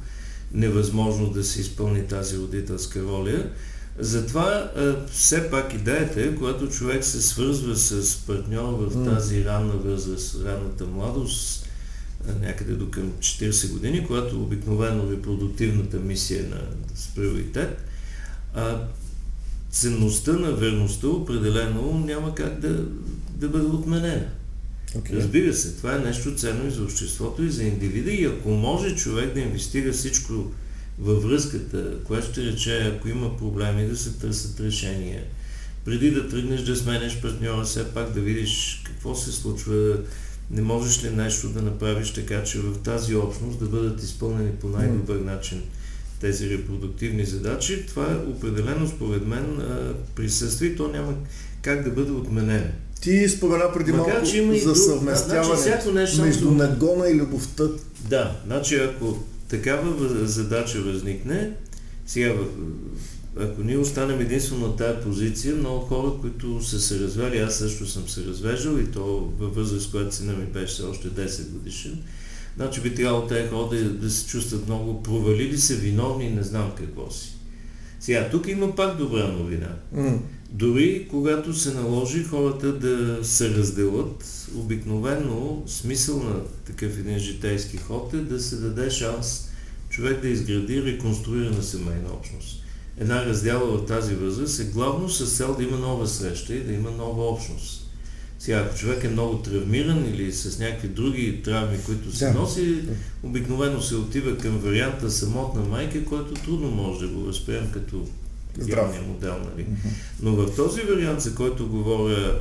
невъзможност да се изпълни тази родителска роля. Затова все пак идеята е, когато човек се свързва с партньор в тази ранна възраст, ранната младост, някъде до към 40 години, когато обикновено репродуктивната мисия е на, с приоритет, ценността на верността определено няма как да, да бъде отменена. Okay. Разбира се, това е нещо ценно и за обществото, и за индивида и ако може човек да инвестира всичко във връзката, което ще рече, ако има проблеми, да се търсят решения. Преди да тръгнеш да сменеш партньора, все пак да видиш какво се случва, не можеш ли нещо да направиш така, че в тази общност да бъдат изпълнени по най-добър начин тези репродуктивни задачи, това е определено според мен присъства и то няма как да бъде отменено. Ти спомена преди Макар, малко има за съвместяване значи, между нагона и любовта. Да, значи ако такава задача възникне, сега ако ние останем единствено на тази позиция, много хора, които са се развели, аз също съм се развеждал и то във възраст, която сина ми беше още 10 годишен, Значи би трябвало тези хора да, да се чувстват много провалили се, виновни не знам какво си. Сега, тук има пак добра новина. Mm. Дори когато се наложи хората да се разделят, обикновено смисъл на такъв един житейски ход е да се даде шанс човек да изгради реконструирана семейна общност. Една раздяла в тази възраст е главно с цел да има нова среща и да има нова общност. Сега, ако човек е много травмиран или с някакви други травми, които се да. носи, обикновено се отива към варианта самотна майка, който трудно може да го възприем като идеалния модел. Нали? Но в този вариант, за който говоря,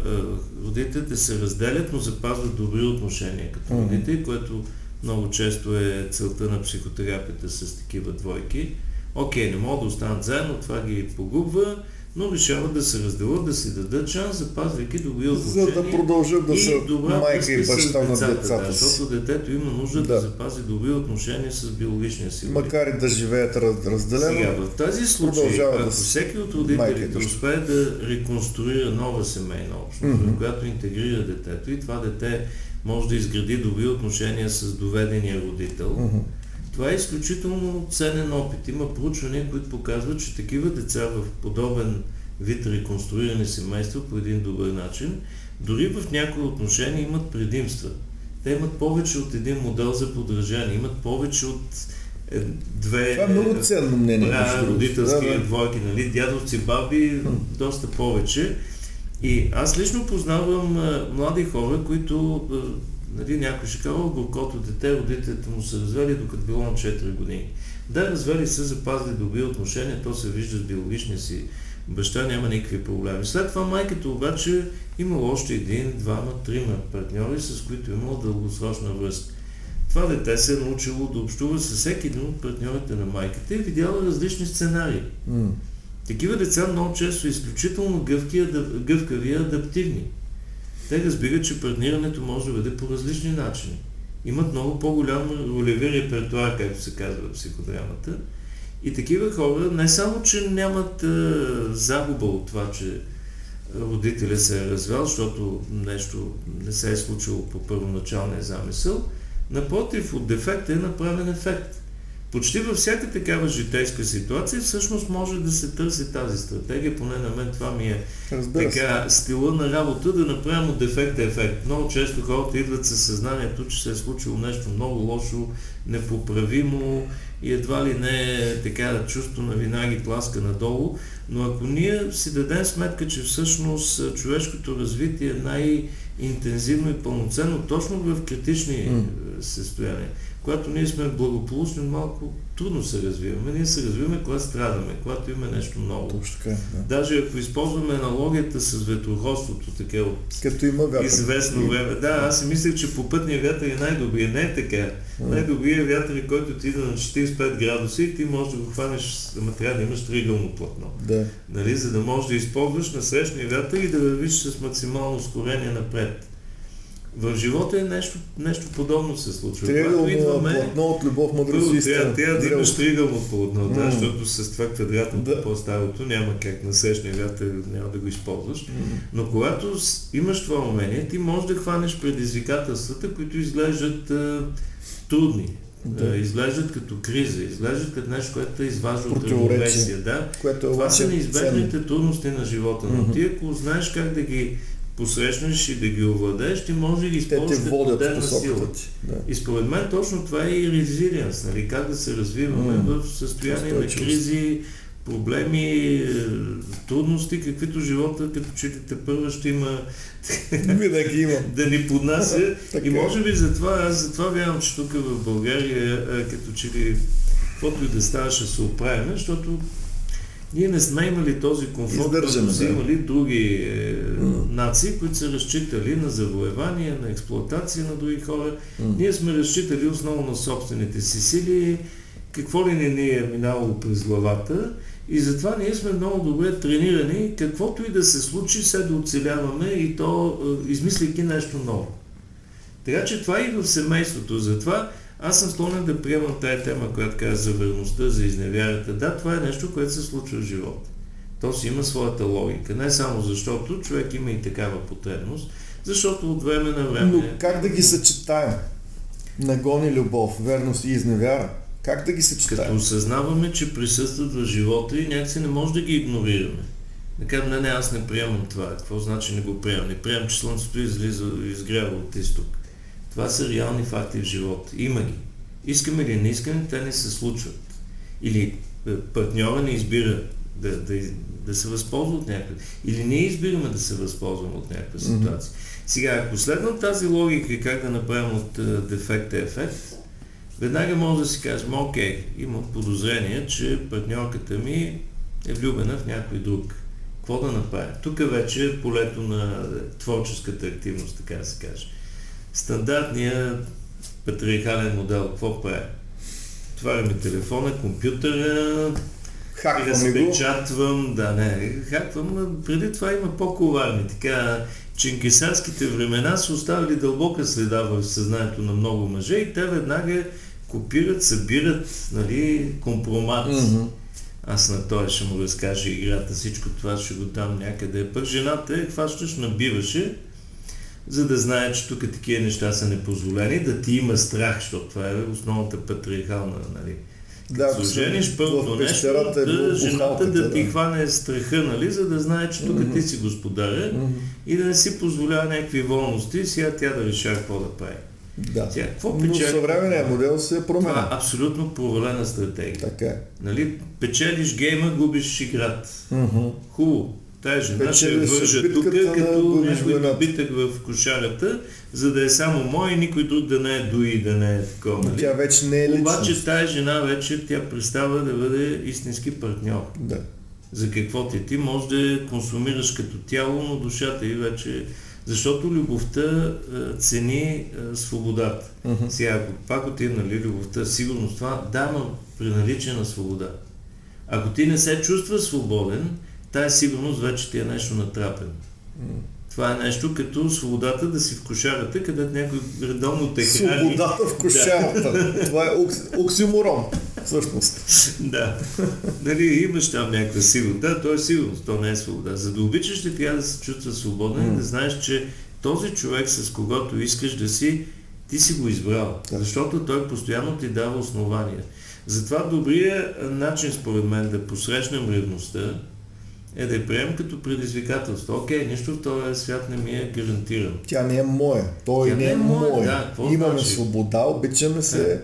родителите се разделят, но запазват добри отношения като родители, което много често е целта на психотерапията с такива двойки. Окей, не могат да останат заедно, това ги погубва, но решават да се разделят, да си дадат шанс, запазвайки добри отношения. За да продължат да са майка и баща на децата да, Защото детето има нужда да. да запази добри отношения с биологичния си. Макар и да живеят разделено. Сега, в тази случай, ако да всеки от родителите успее да реконструира нова семейна общност, mm-hmm. която интегрира детето и това дете може да изгради добри отношения с доведения родител, mm-hmm това е изключително ценен опит. Има проучвания, които показват, че такива деца в подобен вид реконструирани семейства по един добър начин, дори в някои отношения имат предимства. Те имат повече от един модел за подражание, имат повече от е, две... Това е много ценно мнение. Да, родителски да, да. двойки, нали? Дядовци, баби, доста повече. И аз лично познавам а, млади хора, които Нали, някой ще казва, горкото дете, родителите му са развели, докато било на 4 години. Да, развели се, запазили добри отношения, то се вижда с биологичния си баща, няма никакви проблеми. След това майката обаче имала още един, двама, трима партньори, с които имала дългосрочна връзка. Това дете се е научило да общува с всеки един от партньорите на майката и видяла различни сценарии. Mm. Такива деца много често изключително гъвки, гъвкави и адаптивни. Те разбират, че партнирането може да бъде по различни начини. Имат много по-голям ролеви репертуар, както се казва в психодрамата. И такива хора не само, че нямат а, загуба от това, че родителя се е развел, защото нещо не се е случило по първоначалния замисъл, напротив, от дефекта е направен ефект. Почти във всяка такава житейска ситуация всъщност може да се търси тази стратегия, поне на мен това ми е така стила на работа, да направим от дефекта ефект. Много често хората идват със съзнанието, че се е случило нещо много лошо, непоправимо и едва ли не е така чувство на вина ги тласка надолу, но ако ние си дадем сметка, че всъщност човешкото развитие е най-интензивно и пълноценно точно в критични mm. състояния, когато ние сме благополучни, малко трудно се развиваме. Ние се развиваме, когато страдаме, когато имаме нещо ново. Точно така, да. Даже ако използваме аналогията с ветроходството, така от Като има вятър. известно време. Да, аз си мислех, че по пътния вятър е най-добрият. Не е така. Най-добрият вятър е, който ти иде на 45 градуса и ти можеш да го хванеш, ама трябва да имаш тригълно платно. Да. Нали, за да можеш да използваш на срещния вятър и да вървиш с максимално ускорение напред. В живота е нещо, нещо подобно се случва. Триъгълно идваме, платно от любов, мъдрост и истина. Трябва да имаш триъгълно платно, да, mm. защото с това квадратното да. по-старото няма как на срещния вятър няма да го използваш. Mm. Но когато имаш това умение, ти можеш да хванеш предизвикателствата, които изглеждат а, трудни. Да. изглеждат като криза, изглеждат като нещо, което те изважда от равновесие. Да? Което е Това са неизбежните трудности на живота, но mm-hmm. ти ако знаеш как да ги посрещнеш и да ги овладееш, ти може да ги използваш като ден сила. Ти, да. И според мен точно това е и резилиенс, нали? как да се развиваме mm. в състояние на кризи, проблеми, е, трудности, каквито живота, като че те първа ще има Винаги има. да ни поднася. и е. може би затова, аз затова вярвам, че тук в България, е, като че ли каквото и да става, ще се оправим, защото ние не сме имали този комфорт, който са имали други е, mm. нации, които са разчитали на завоевание, на експлуатация на други хора. Mm. Ние сме разчитали основно на собствените си сили, какво ли не ни е минало през главата и затова ние сме много добре тренирани, каквото и да се случи, се да оцеляваме и то е, измисляйки нещо ново. Така че това и в семейството. Затова аз съм склонен да приемам тая тема, която казва за верността, за изневярата. Да, това е нещо, което се случва в живота. То си има своята логика. Не само защото човек има и такава потребност, защото от време на време... Но как да ги съчетаем? Нагони любов, верност и изневяра. Как да ги съчетаем? Като осъзнаваме, че присъстват в живота и някакси не може да ги игнорираме. Да кажем, не, не, аз не приемам това. Какво значи не го приемам? Не приемам, че Слънцето излиза, изгрява от изток. Това са реални факти в живота. Има ги. Искаме или не искаме, те не се случват. Или е, партньора не избира да, да, да се възползва от някаква. Или ние избираме да се възползваме от някаква ситуация. Mm-hmm. Сега, ако следвам тази логика как да направим от uh, дефекта ефект, веднага може да си кажем, окей, имам подозрение, че партньорката ми е влюбена в някой друг. Какво да направя? Тук вече е полето на творческата активност, така да се каже стандартния патриархален модел. Какво прави? Отваряме телефона, компютъра, Хаквам разпечатвам, да не, хаквам, преди това има по-коварни. Така, чинкисарските времена са оставили дълбока следа в съзнанието на много мъже и те веднага копират, събират нали, компромат. Mm-hmm. Аз на той ще му разкажа играта, всичко това ще го дам някъде. Пък жената е хващаш, набиваше, за да знае, че тук такива неща са непозволени, да ти има страх, защото това е основната патриархална, нали? Да, се жениш първото нещо, е да, жената да ти да. хване страха, нали, за да знае, че тук mm-hmm. ти си господаря mm-hmm. и да не си позволява някакви волности, сега тя да решава какво да прави. Да. Сега, какво Но съвременният модел се е променен. Това е абсолютно провалена стратегия. Така е. Нали, печелиш гейма, губиш играта. Mm-hmm. Хубаво. Тая жена ще вържа тук като някой добитък в кошарата, за да е само мой и никой друг да не е дои, да не е такова. Нали? Тя вече не е личност. Обаче тая жена вече тя представа да бъде истински партньор. Да. За какво ти? Ти може да консумираш като тяло, но душата и вече... Защото любовта цени свободата. Uh-huh. Сега, ако пак отидем, нали, любовта, сигурно това, да, но при наличие на свобода. Ако ти не се чувстваш свободен, тая сигурност вече ти е нещо натрапено. Това е нещо като свободата да си в кошарата, където някой редовно те храни. Свободата в кошарата. Да. Това е оксиморон, всъщност. да. Дали имаш там някаква сигурност? Да, то е сигурност, то не е свобода. За да обичаш, ще трябва да се чувства свободен mm. и да знаеш, че този човек, с когото искаш да си, ти си го избрал. Да. Защото той постоянно ти дава основания. Затова добрият начин, според мен, да посрещнем ревността, е да я приемем като предизвикателство. Окей, нищо в този свят не ми е гарантиран. Тя не е моя. Той Тя не е, е мой. Да, Имаме значи? свобода, обичаме се. Е.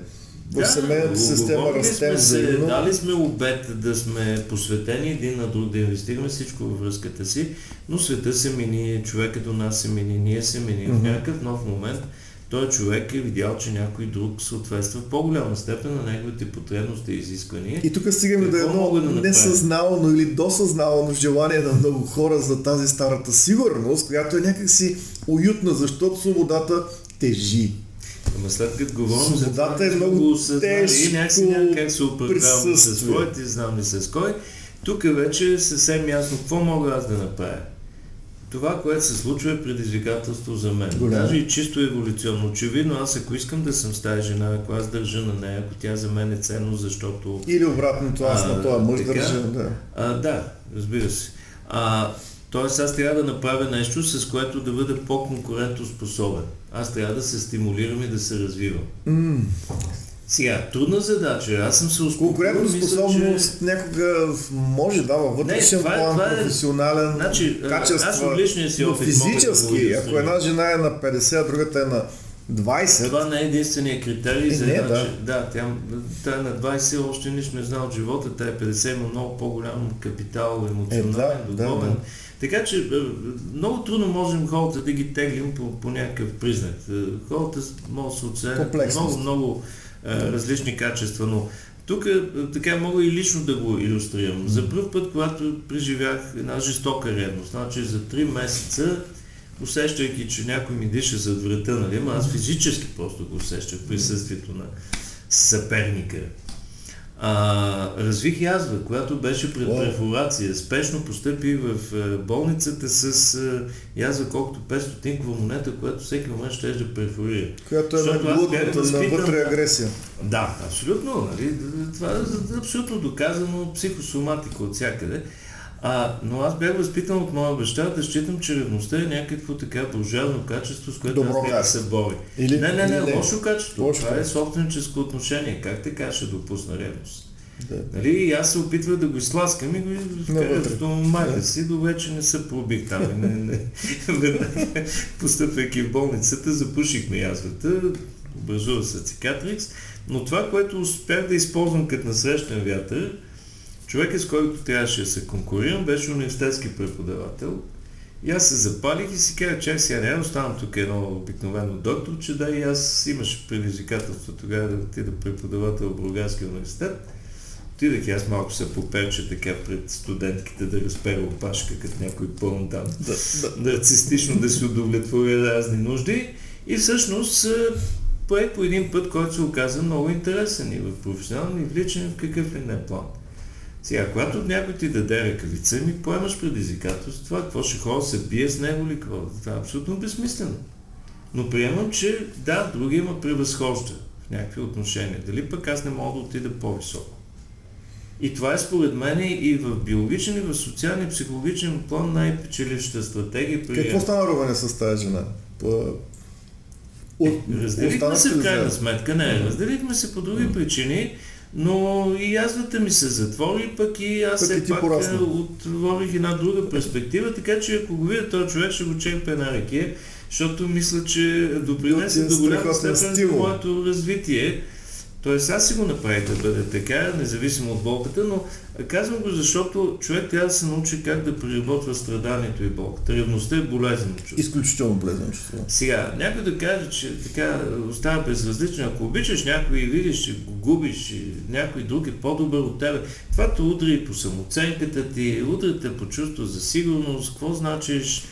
В да, семейната система растем взаимно. Дали сме обед да сме посветени един на друг, да инвестираме всичко във връзката си, но света се мини, човекът до нас се мини, ние се мини. Mm-hmm. В някакъв нов момент той човек е видял, че някой друг съответства в по-голяма степен на неговите потребности и изисквания. И тук стигаме до едно да несъзнавано или досъзнавано желание на много хора за тази старата сигурност, която е някакси уютна, защото свободата тежи. Ама след като говорим за това, е много тежко и някакси се оправдавам с своите, знам ли с кой, тук вече е съвсем ясно какво мога аз да направя това, което се случва е предизвикателство за мен. Голям. Даже и чисто еволюционно. Очевидно, аз ако искам да съм с тази жена, ако аз държа на нея, ако тя за мен е ценно, защото... Или обратното, аз а, на това мъж държа, да. А, да, разбира се. А, Тоест аз трябва да направя нещо, с което да бъда по-конкурентоспособен. Аз трябва да се стимулирам и да се развивам. Mm. Сега, трудна задача. Аз съм се успокоил. Конкурентоспособност че... някога може да във вътрешен план, това е, професионален, значи, качества. Аз от личния си опит физически, да ако една жена е на 50, а другата е на 20. Това не е единствения критерий е, за една, да. да, тя, тя е на 20 още нищо не знае от живота, тя е 50, има много по-голям капитал, емоционален, е, да, духовен. Да, да. Така че е, много трудно можем хората да ги теглим по, по някакъв признак. Е, хората могат да се оценят много, много различни качества, но тук така мога и лично да го иллюстрирам. За първ път, когато преживях една жестока ревност, значи за 3 месеца, усещайки, че някой ми диша зад врата, нали, аз физически просто го усещах присъствието на съперника а, развих язва, която беше пред перфорация. Спешно постъпи в болницата с язва колкото 500 стотинкова монета, която всеки момент ще да перфорира. Която е на вътре агресия. Да, абсолютно. Нали? Това е абсолютно доказано психосоматика от всякъде. А, но аз бях възпитан от моя баща да считам, че ревността е някакво така буржуазно качество, с което Добро аз да се бори. Или, не, не, не, не, лошо качество. Лошо. Това е собственическо отношение. Как така ще допусна ревност? Да. Нали? И аз се опитвах да го изтласкам и го вкарах до майка си, до вече не се пробих там. не, не. постъпвайки в болницата, запушихме язвата, образува се цикатрикс, но това, което успях да използвам като насрещен вятър, Човекът, с който трябваше да се конкурирам, беше университетски преподавател. И аз се запалих и си казах, че сега не оставам тук едно обикновено доктор, че да и аз имаш предизвикателство тогава да отида преподавател в Бургаския университет. Отидах и аз малко се поперча така пред студентките да разпера опашка, като някой пълн там, да, да. нарцистично да си удовлетворя разни нужди. И всъщност поех по един път, който се оказа много интересен и в професионален, и в личен, в какъв ли не план. Сега, когато някой ти даде ръкавица, ми поемаш предизвикателство, това какво ще хора се бие с него ли какво? Това е абсолютно безсмислено. Но приемам, че да, другия има превъзхожда в някакви отношения. Дали пък аз не мога да отида по-високо. И това е според мен и в биологичен, и в социален, и психологичен план най-печелившата стратегия. При... Какво стана роване с тази жена? По... Е, разделихме се в крайна сметка. Не, разделихме се по други причини. Но и язвата ми се затвори, пък и аз все пак порасна. Е, отворих една друга перспектива, така че ако го видя този човек, ще го черпя на ръке, защото мисля, че допринесе до голяма степен за моето развитие. Тоест аз си го направих да бъде така, независимо от болката, но казвам го, защото човек трябва да се научи как да преработва страданието и болката. Ревността е болезнено чувство. Изключително болезнено чувство. Сега, някой да каже, че така остава безразличен. Ако обичаш някой и видиш, че го губиш, и някой друг е по-добър от тебе, това те удри и по самоценката ти, удри те по чувство за сигурност, какво значиш,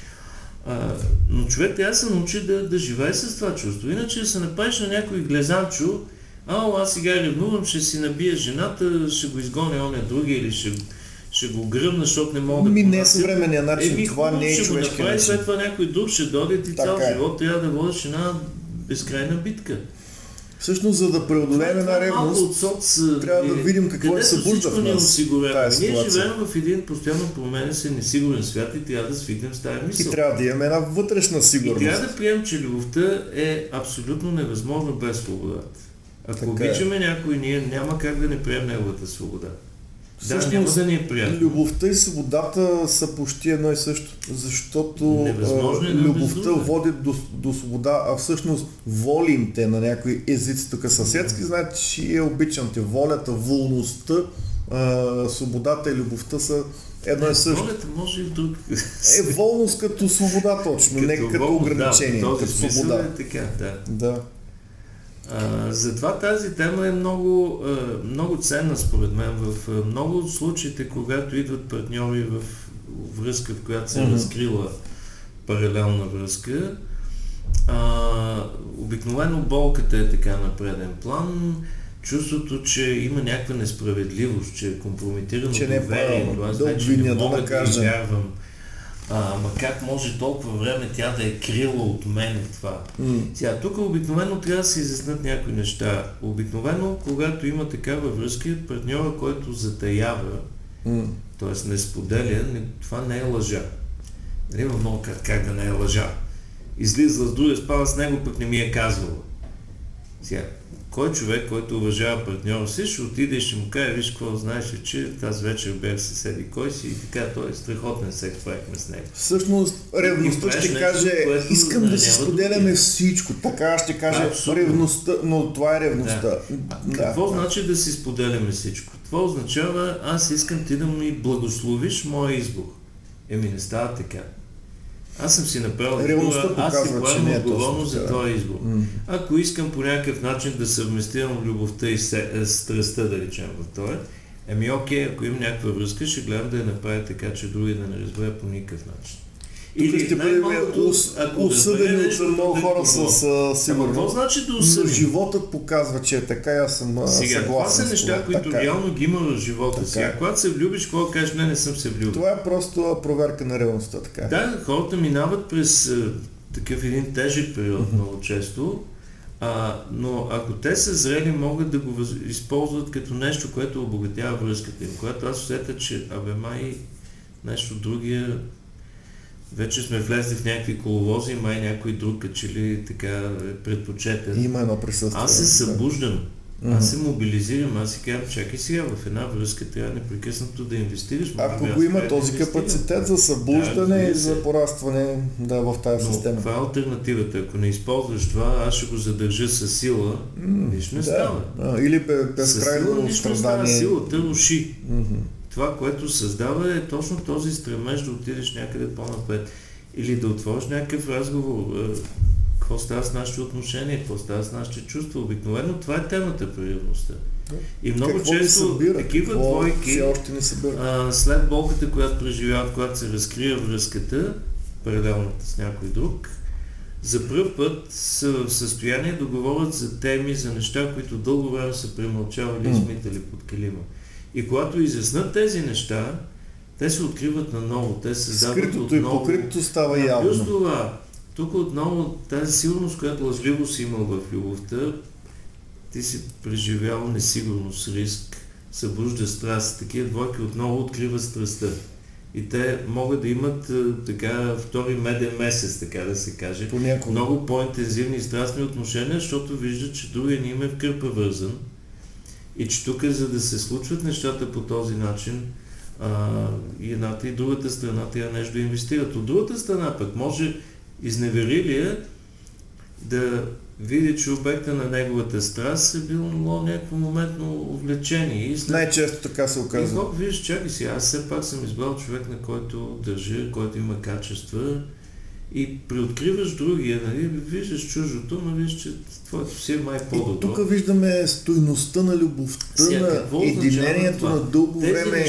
а, но човек трябва да се научи да, да живее с това чувство. Иначе да се направиш на някой глезанчо, А, аз сега ревнувам, ще си набия жената, ще го изгоня оня други или ще, ще го гръмна, защото не мога Ми да не е съвременния начин, Еми, това не е човешки начин. След това някой друг ще дойде и цял е. живот трябва да водиш една безкрайна битка. Всъщност, за да преодолеем една ревност, соц, трябва да видим какво е събужда в нас. Ние живеем в един постоянно променя се несигурен свят и трябва да свикнем с тази мисъл. И трябва да имаме една вътрешна сигурност. И трябва да приемем, че любовта е абсолютно невъзможна без свободата. Ако така е. обичаме някой, ние няма как да не приемем неговата свобода. Всъщност, да, няма да ни е приятно. Любовта и свободата са почти едно и също, защото а, е любовта води до, до свобода, а всъщност волим те на някои езици тук съседски, значи е обичам те. Волята, волността, а, свободата и любовта са едно и също. Волята може и друг. Е волност като свобода точно, като не като ограничение, да, като свобода. Е така, да. да. А, затова тази тема е много, много ценна според мен. В много от случаите, когато идват партньори в връзка, в която се е mm-hmm. разкрила паралелна връзка, а, обикновено болката е така на преден план, чувството, че има някаква несправедливост, че е компрометирано че доверие, това да значи не мога да, да вярвам. А, ма как може толкова време тя да е крила от мен това? Mm. Сега, тук обикновено трябва да се изяснат някои неща. Обикновено, когато има такава връзка, партньора, който затаява, mm. т.е. не споделя, не, това не е лъжа. Нали има много как, как да не е лъжа. Излиза с другия, спава с него, пък не ми е казвала. Сега, кой човек, който уважава партньора си, ще отиде и ще му каже, виж какво, знаеш че тази вечер бях съседи кой си и така, той е страхотен секс правихме с него. Всъщност, ревността ще нещо, каже, което, искам да, да си споделяме да всичко, така ще каже Абсолютно. ревността, но това е ревността. Да. да. Какво да. значи да си споделяме всичко? Това означава, аз искам ти да ми благословиш моя избор. Еми не става така. Аз съм си направил Реалността аз си поемам е отговорност за този избор. Mm. Ако искам по някакъв начин да съвместирам любовта и е, страстта, да речем в това, еми окей, ако имам някаква връзка, ще гледам да я направя така, че други да не разбере по никакъв начин. Или ще бъдем осъдени от много хора с сигурност. Значи да осъдим? Животът показва, че е така аз съм Сега, съгласен. Това са неща, които така. Е. реално ги има в живота така. Сега, е. когато се влюбиш, какво кажеш, не, не съм се влюбил. Това е просто проверка на реалността. Така. Е. Да, хората минават през такъв един тежък период mm-hmm. много често, а, но ако те са зрели, могат да го въз... използват като нещо, което обогатява връзката им. Когато аз усетя, че абе май нещо другия вече сме влезли в някакви коловози, май някой друг като ли така е предпочетен. Има едно присъствие. Аз се събуждам. Mm-hmm. Аз се мобилизирам, аз си казвам, чакай сега, в една връзка трябва непрекъснато да инвестираш. Ако го има този да капацитет за събуждане да, и за порастване да, в тази Но система. Това е альтернативата. Ако не използваш това, аз ще го задържа с сила, mm, нищо не да. става. А, или безкрайно страдание. Силата руши. Mm-hmm това, което създава е точно този стремеж да отидеш някъде по-напред или да отвориш някакъв разговор. Е, какво става с нашите отношения, какво става с нашите чувства. Обикновено това е темата при ревността. И много какво често събира, такива какво двойки, още не а, след болката, която преживяват, когато се разкрия връзката, паралелната с някой друг, за първ път са в състояние да говорят за теми, за неща, които дълго време са премълчавали и смитали под килима. И когато изяснат тези неща, те се откриват наново, те се създават Скритото отново. и покритото става явно. Плюс това, тук отново тази сигурност, която лъжливо си имал в любовта, ти си преживял несигурност, риск, събужда страст. Такива двойки отново откриват страстта. И те могат да имат така втори меден месец, така да се каже. Понякога. Много по-интензивни и страстни отношения, защото виждат, че другия ни им е в кърпа вързан и че тук, за да се случват нещата по този начин, а, и едната и другата страна трябва нещо да инвестират. От другата страна пък може изневерилия да види, че обекта на неговата страст е било някакво моментно увлечение. И след... Най-често така се оказва. И когато виждаш, чакай си, аз все пак съм избрал човек, на който държи, който има качества, и приоткриваш другия, нали, виждаш чужото, но виждаш, че твоето си е май по-добро. Тук виждаме стойността на любовта, Сега, на единението на дълго Тези време,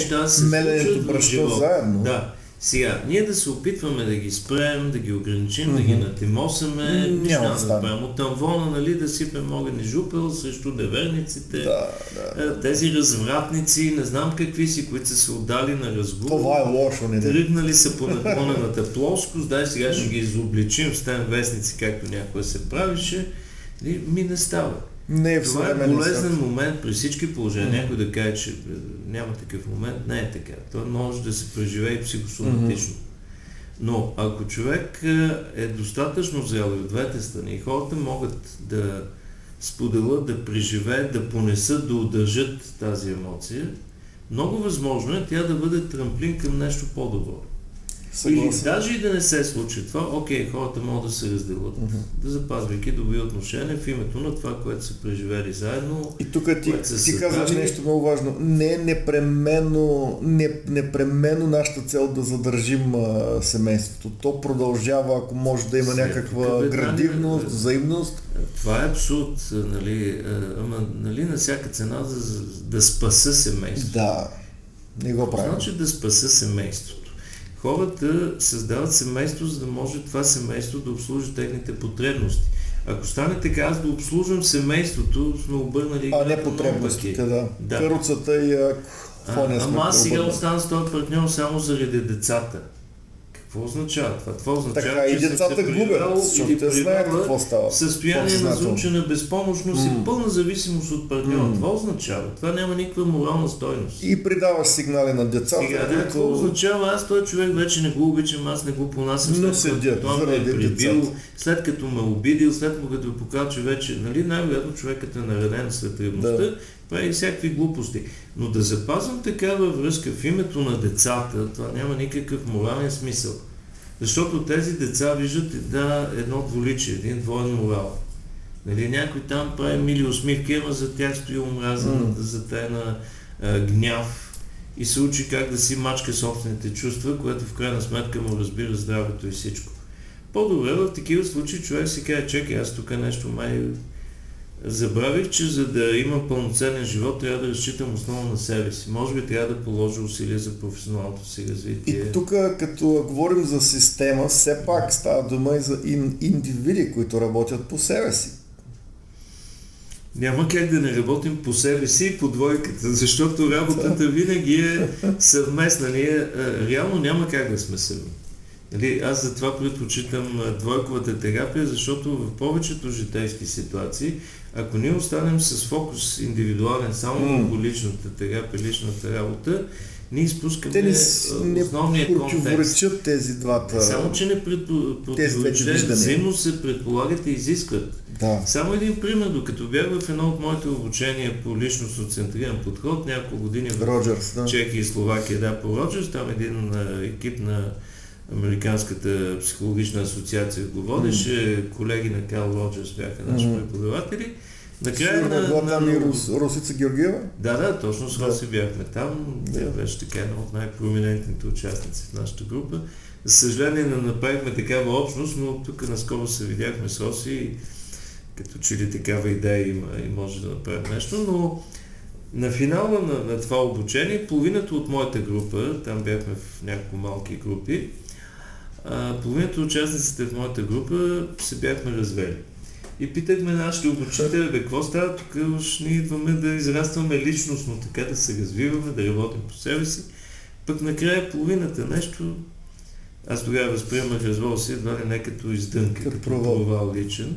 меленето брашно заедно. Да. Сега, ние да се опитваме да ги спрем, да ги ограничим, mm-hmm. да ги натимосаме, няма да направим. От тамвона, нали, да сипем огън и жупел срещу неверниците, да, да. Е, тези развратници, не знам какви си, които са се отдали на разговор. Това е лошо, не Тръгнали са по наклонената плоскост, дай сега ще ги изобличим в стен вестници, както някой се правише. Ми не става. Не е Това е полезен момент при всички положения. Mm-hmm. Някой да каже, че е, няма такъв момент, не е така. Той може да се преживее психосоматично. Mm-hmm. Но ако човек е, е достатъчно зрел и от двете страни, хората могат да споделят, да преживеят, да понесат, да удържат тази емоция, много възможно е тя да бъде трамплин към нещо по-добро. Или даже и да не се случи това, окей, хората могат да се разделят, uh-huh. да запазвайки добри отношения в името на това, което са преживели заедно. И тук ти, ти казваш нещо много важно. Не е непременно, не, непременно нашата цел да задържим а, семейството. То продължава, ако може да има След, някаква бе, градивност, нали, взаимност. Това е абсурд, нали, ама нали, на всяка цена да, да спаса семейството. Да, не го правим. Значи да спаса семейството хората създават семейство, за да може това семейство да обслужи техните потребности. Ако стане така, аз да обслужвам семейството, сме обърнали... А не потребностите, да. да. Каруцата и ако... А, ама аз сега оставам с този партньор само заради децата. Какво означава това? Това означава, така, че и децата губят, защото те знаят какво става. Състояние на заучена безпомощност mm. и пълна зависимост от партньора. Mm. Това означава. Това няма никаква морална стойност. И придаваш сигнали на децата. Сега, да, какво означава? Аз този човек вече не го обичам, аз не го понасям. Но седят, той ме е прибил, след като ме обидил, след като ме покажа, че вече, нали, най-вероятно човекът е нареден след ревността, да прави всякакви глупости. Но да запазвам такава връзка в името на децата, това няма никакъв морален смисъл. Защото тези деца виждат да, едно дволичие, един двоен морал. Нали, някой там прави мили усмивки, ама за тях стои омраза, mm. за тайна гняв и се учи как да си мачка собствените чувства, което в крайна сметка му разбира здравето и всичко. По-добре в такива случаи човек си каже, чекай, аз тук нещо май Забравих, че за да има пълноценен живот, трябва да разчитам основно на себе си. Може би трябва да положа усилия за професионалното си развитие. И тук, като говорим за система, все пак става дума и за индивиди, които работят по себе си. Няма как да не работим по себе си и по двойката, защото работата винаги е съвместна. Ние реално няма как да сме сами. Нали, аз затова предпочитам двойковата терапия, защото в повечето житейски ситуации ако ние останем с фокус индивидуален само върху mm. личната терапия, личната работа, ние изпускаме Те не, основния не контекст. тези двата. Само, че не противоречат, взаимно се предполагат и изискват. Да. Само един пример, докато бях в едно от моите обучения по личностно центриран подход, няколко години в Роджерс, да. Чехия и Словакия, да, по Роджерс, там един екип на Американската психологична асоциация го водеше, колеги на Кал Роджерс бяха наши преподаватели. Накрая на, на, там и Рус, Русица Георгиева? Да, да, точно с Роси да. бяхме там. Да. Тя беше така една от най-проминентните участници в нашата група. За съжаление не направихме такава общност, но тук наскоро се видяхме с Роси и като че ли такава идея има и може да направим нещо, но на финала на, на това обучение, половината от моята група, там бяхме в няколко малки групи, а, половината участниците в моята група се бяхме развели. И питахме нашите обучители, бе, какво става тук, уж ние идваме да израстваме личностно, така да се развиваме, да работим по себе си. Пък накрая половината нещо, аз тогава възприемах развода си едва ли не като издънка, като, провал личен.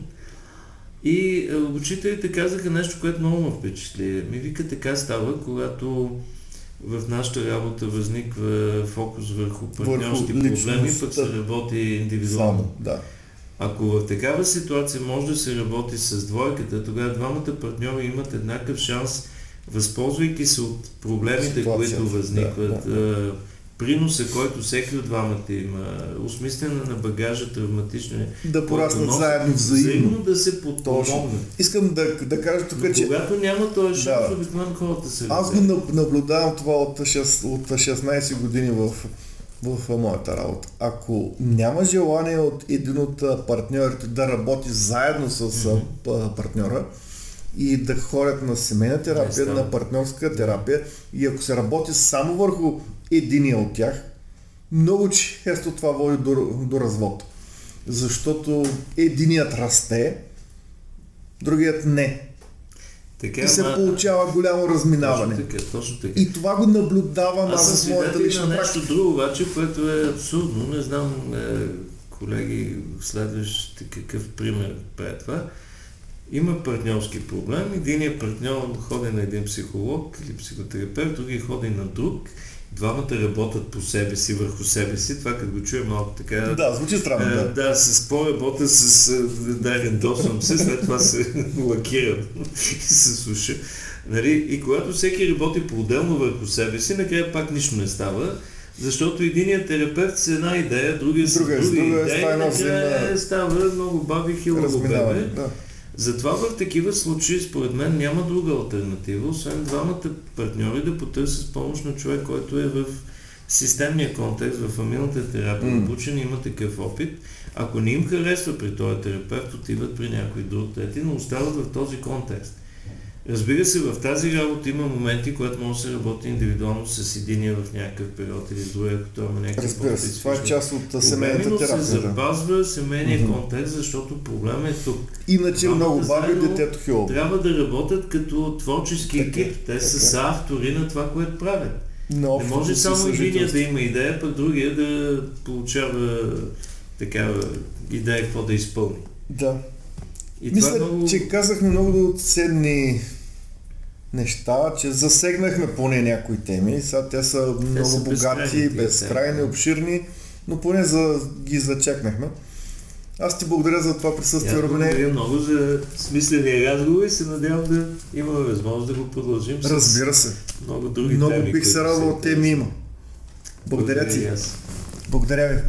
И обучителите казаха нещо, което много ме впечатли. Ми вика така става, когато в нашата работа възниква фокус върху партньорски проблеми, пък се работи индивидуално. Само, да. Ако в такава ситуация може да се работи с двойката, тогава двамата партньори имат еднакъв шанс, възползвайки се от проблемите, които възникват, да, да. Приноса, който всеки от двамата има, осмислене на багажа, травматични. Да пораснат заедно взаимно. Взаимно да се подпомогнат. Искам да, да кажа тук, че... Когато няма този шанс, да. обикновено хората се Аз го наблюдавам това от, 6, от 16 години в в моята работа. Ако няма желание от един от партньорите да работи заедно с mm-hmm. партньора и да ходят на семейна терапия, на партньорска терапия и ако се работи само върху единия от тях, много често това води до, до развод. Защото единият расте, другият не. Така, и се ма... получава голямо разминаване. Точно така, точно така. И това го наблюдавам аз, с моята лична на нещо друго, обаче, което е абсурдно. Не знам, е, колеги, следващ какъв пример прави това. Има партньорски проблем. Единият партньор ходи на един психолог или психотерапевт, другия ходи на друг двамата работят по себе си, върху себе си. Това като го чуя малко така... Да, звучи странно. Да, да с какво работя, с... Да, рендосвам се, след това се лакирам и се суша. Нали? И когато всеки работи по-отделно върху себе си, накрая пак нищо не става. Защото единият терапевт с една идея, другия с друга, друга идея, накрая става много баби хилаво бебе. Да. Затова в такива случаи, според мен, няма друга альтернатива, освен двамата партньори да потърсят помощ на човек, който е в системния контекст, в фамилната терапия, mm. обучен има такъв опит. Ако не им харесва при този терапевт, отиват при някой друг трети, но остават в този контекст. Разбира се, в тази работа има моменти, когато може да се работи индивидуално с единия в някакъв период или с другия, ако той има някакъв Разбира се, това е част от семейната терапия. се запазва семейния mm-hmm. контекст, защото проблемът е тук. Иначе Двамата много баби детето хило. Трябва да работят като творчески така, екип. Те така. са автори на това, което правят. Но, не може само единия да има идея, пък другия да получава такава идея какво да изпълни. Да. И Мисля, много... че казахме много ценни неща, че засегнахме поне някои теми. Сега те са те много са богати, безкрайни, обширни, но поне за, ги зачекнахме. Аз ти благодаря за това присъствие, Рубине. Благодаря много за смисления разговор и се надявам да имаме възможност да го продължим. Разбира се. Много други много теми. Много бих се радвал, теми има. Благодаря, благодаря ти. Благодаря ви.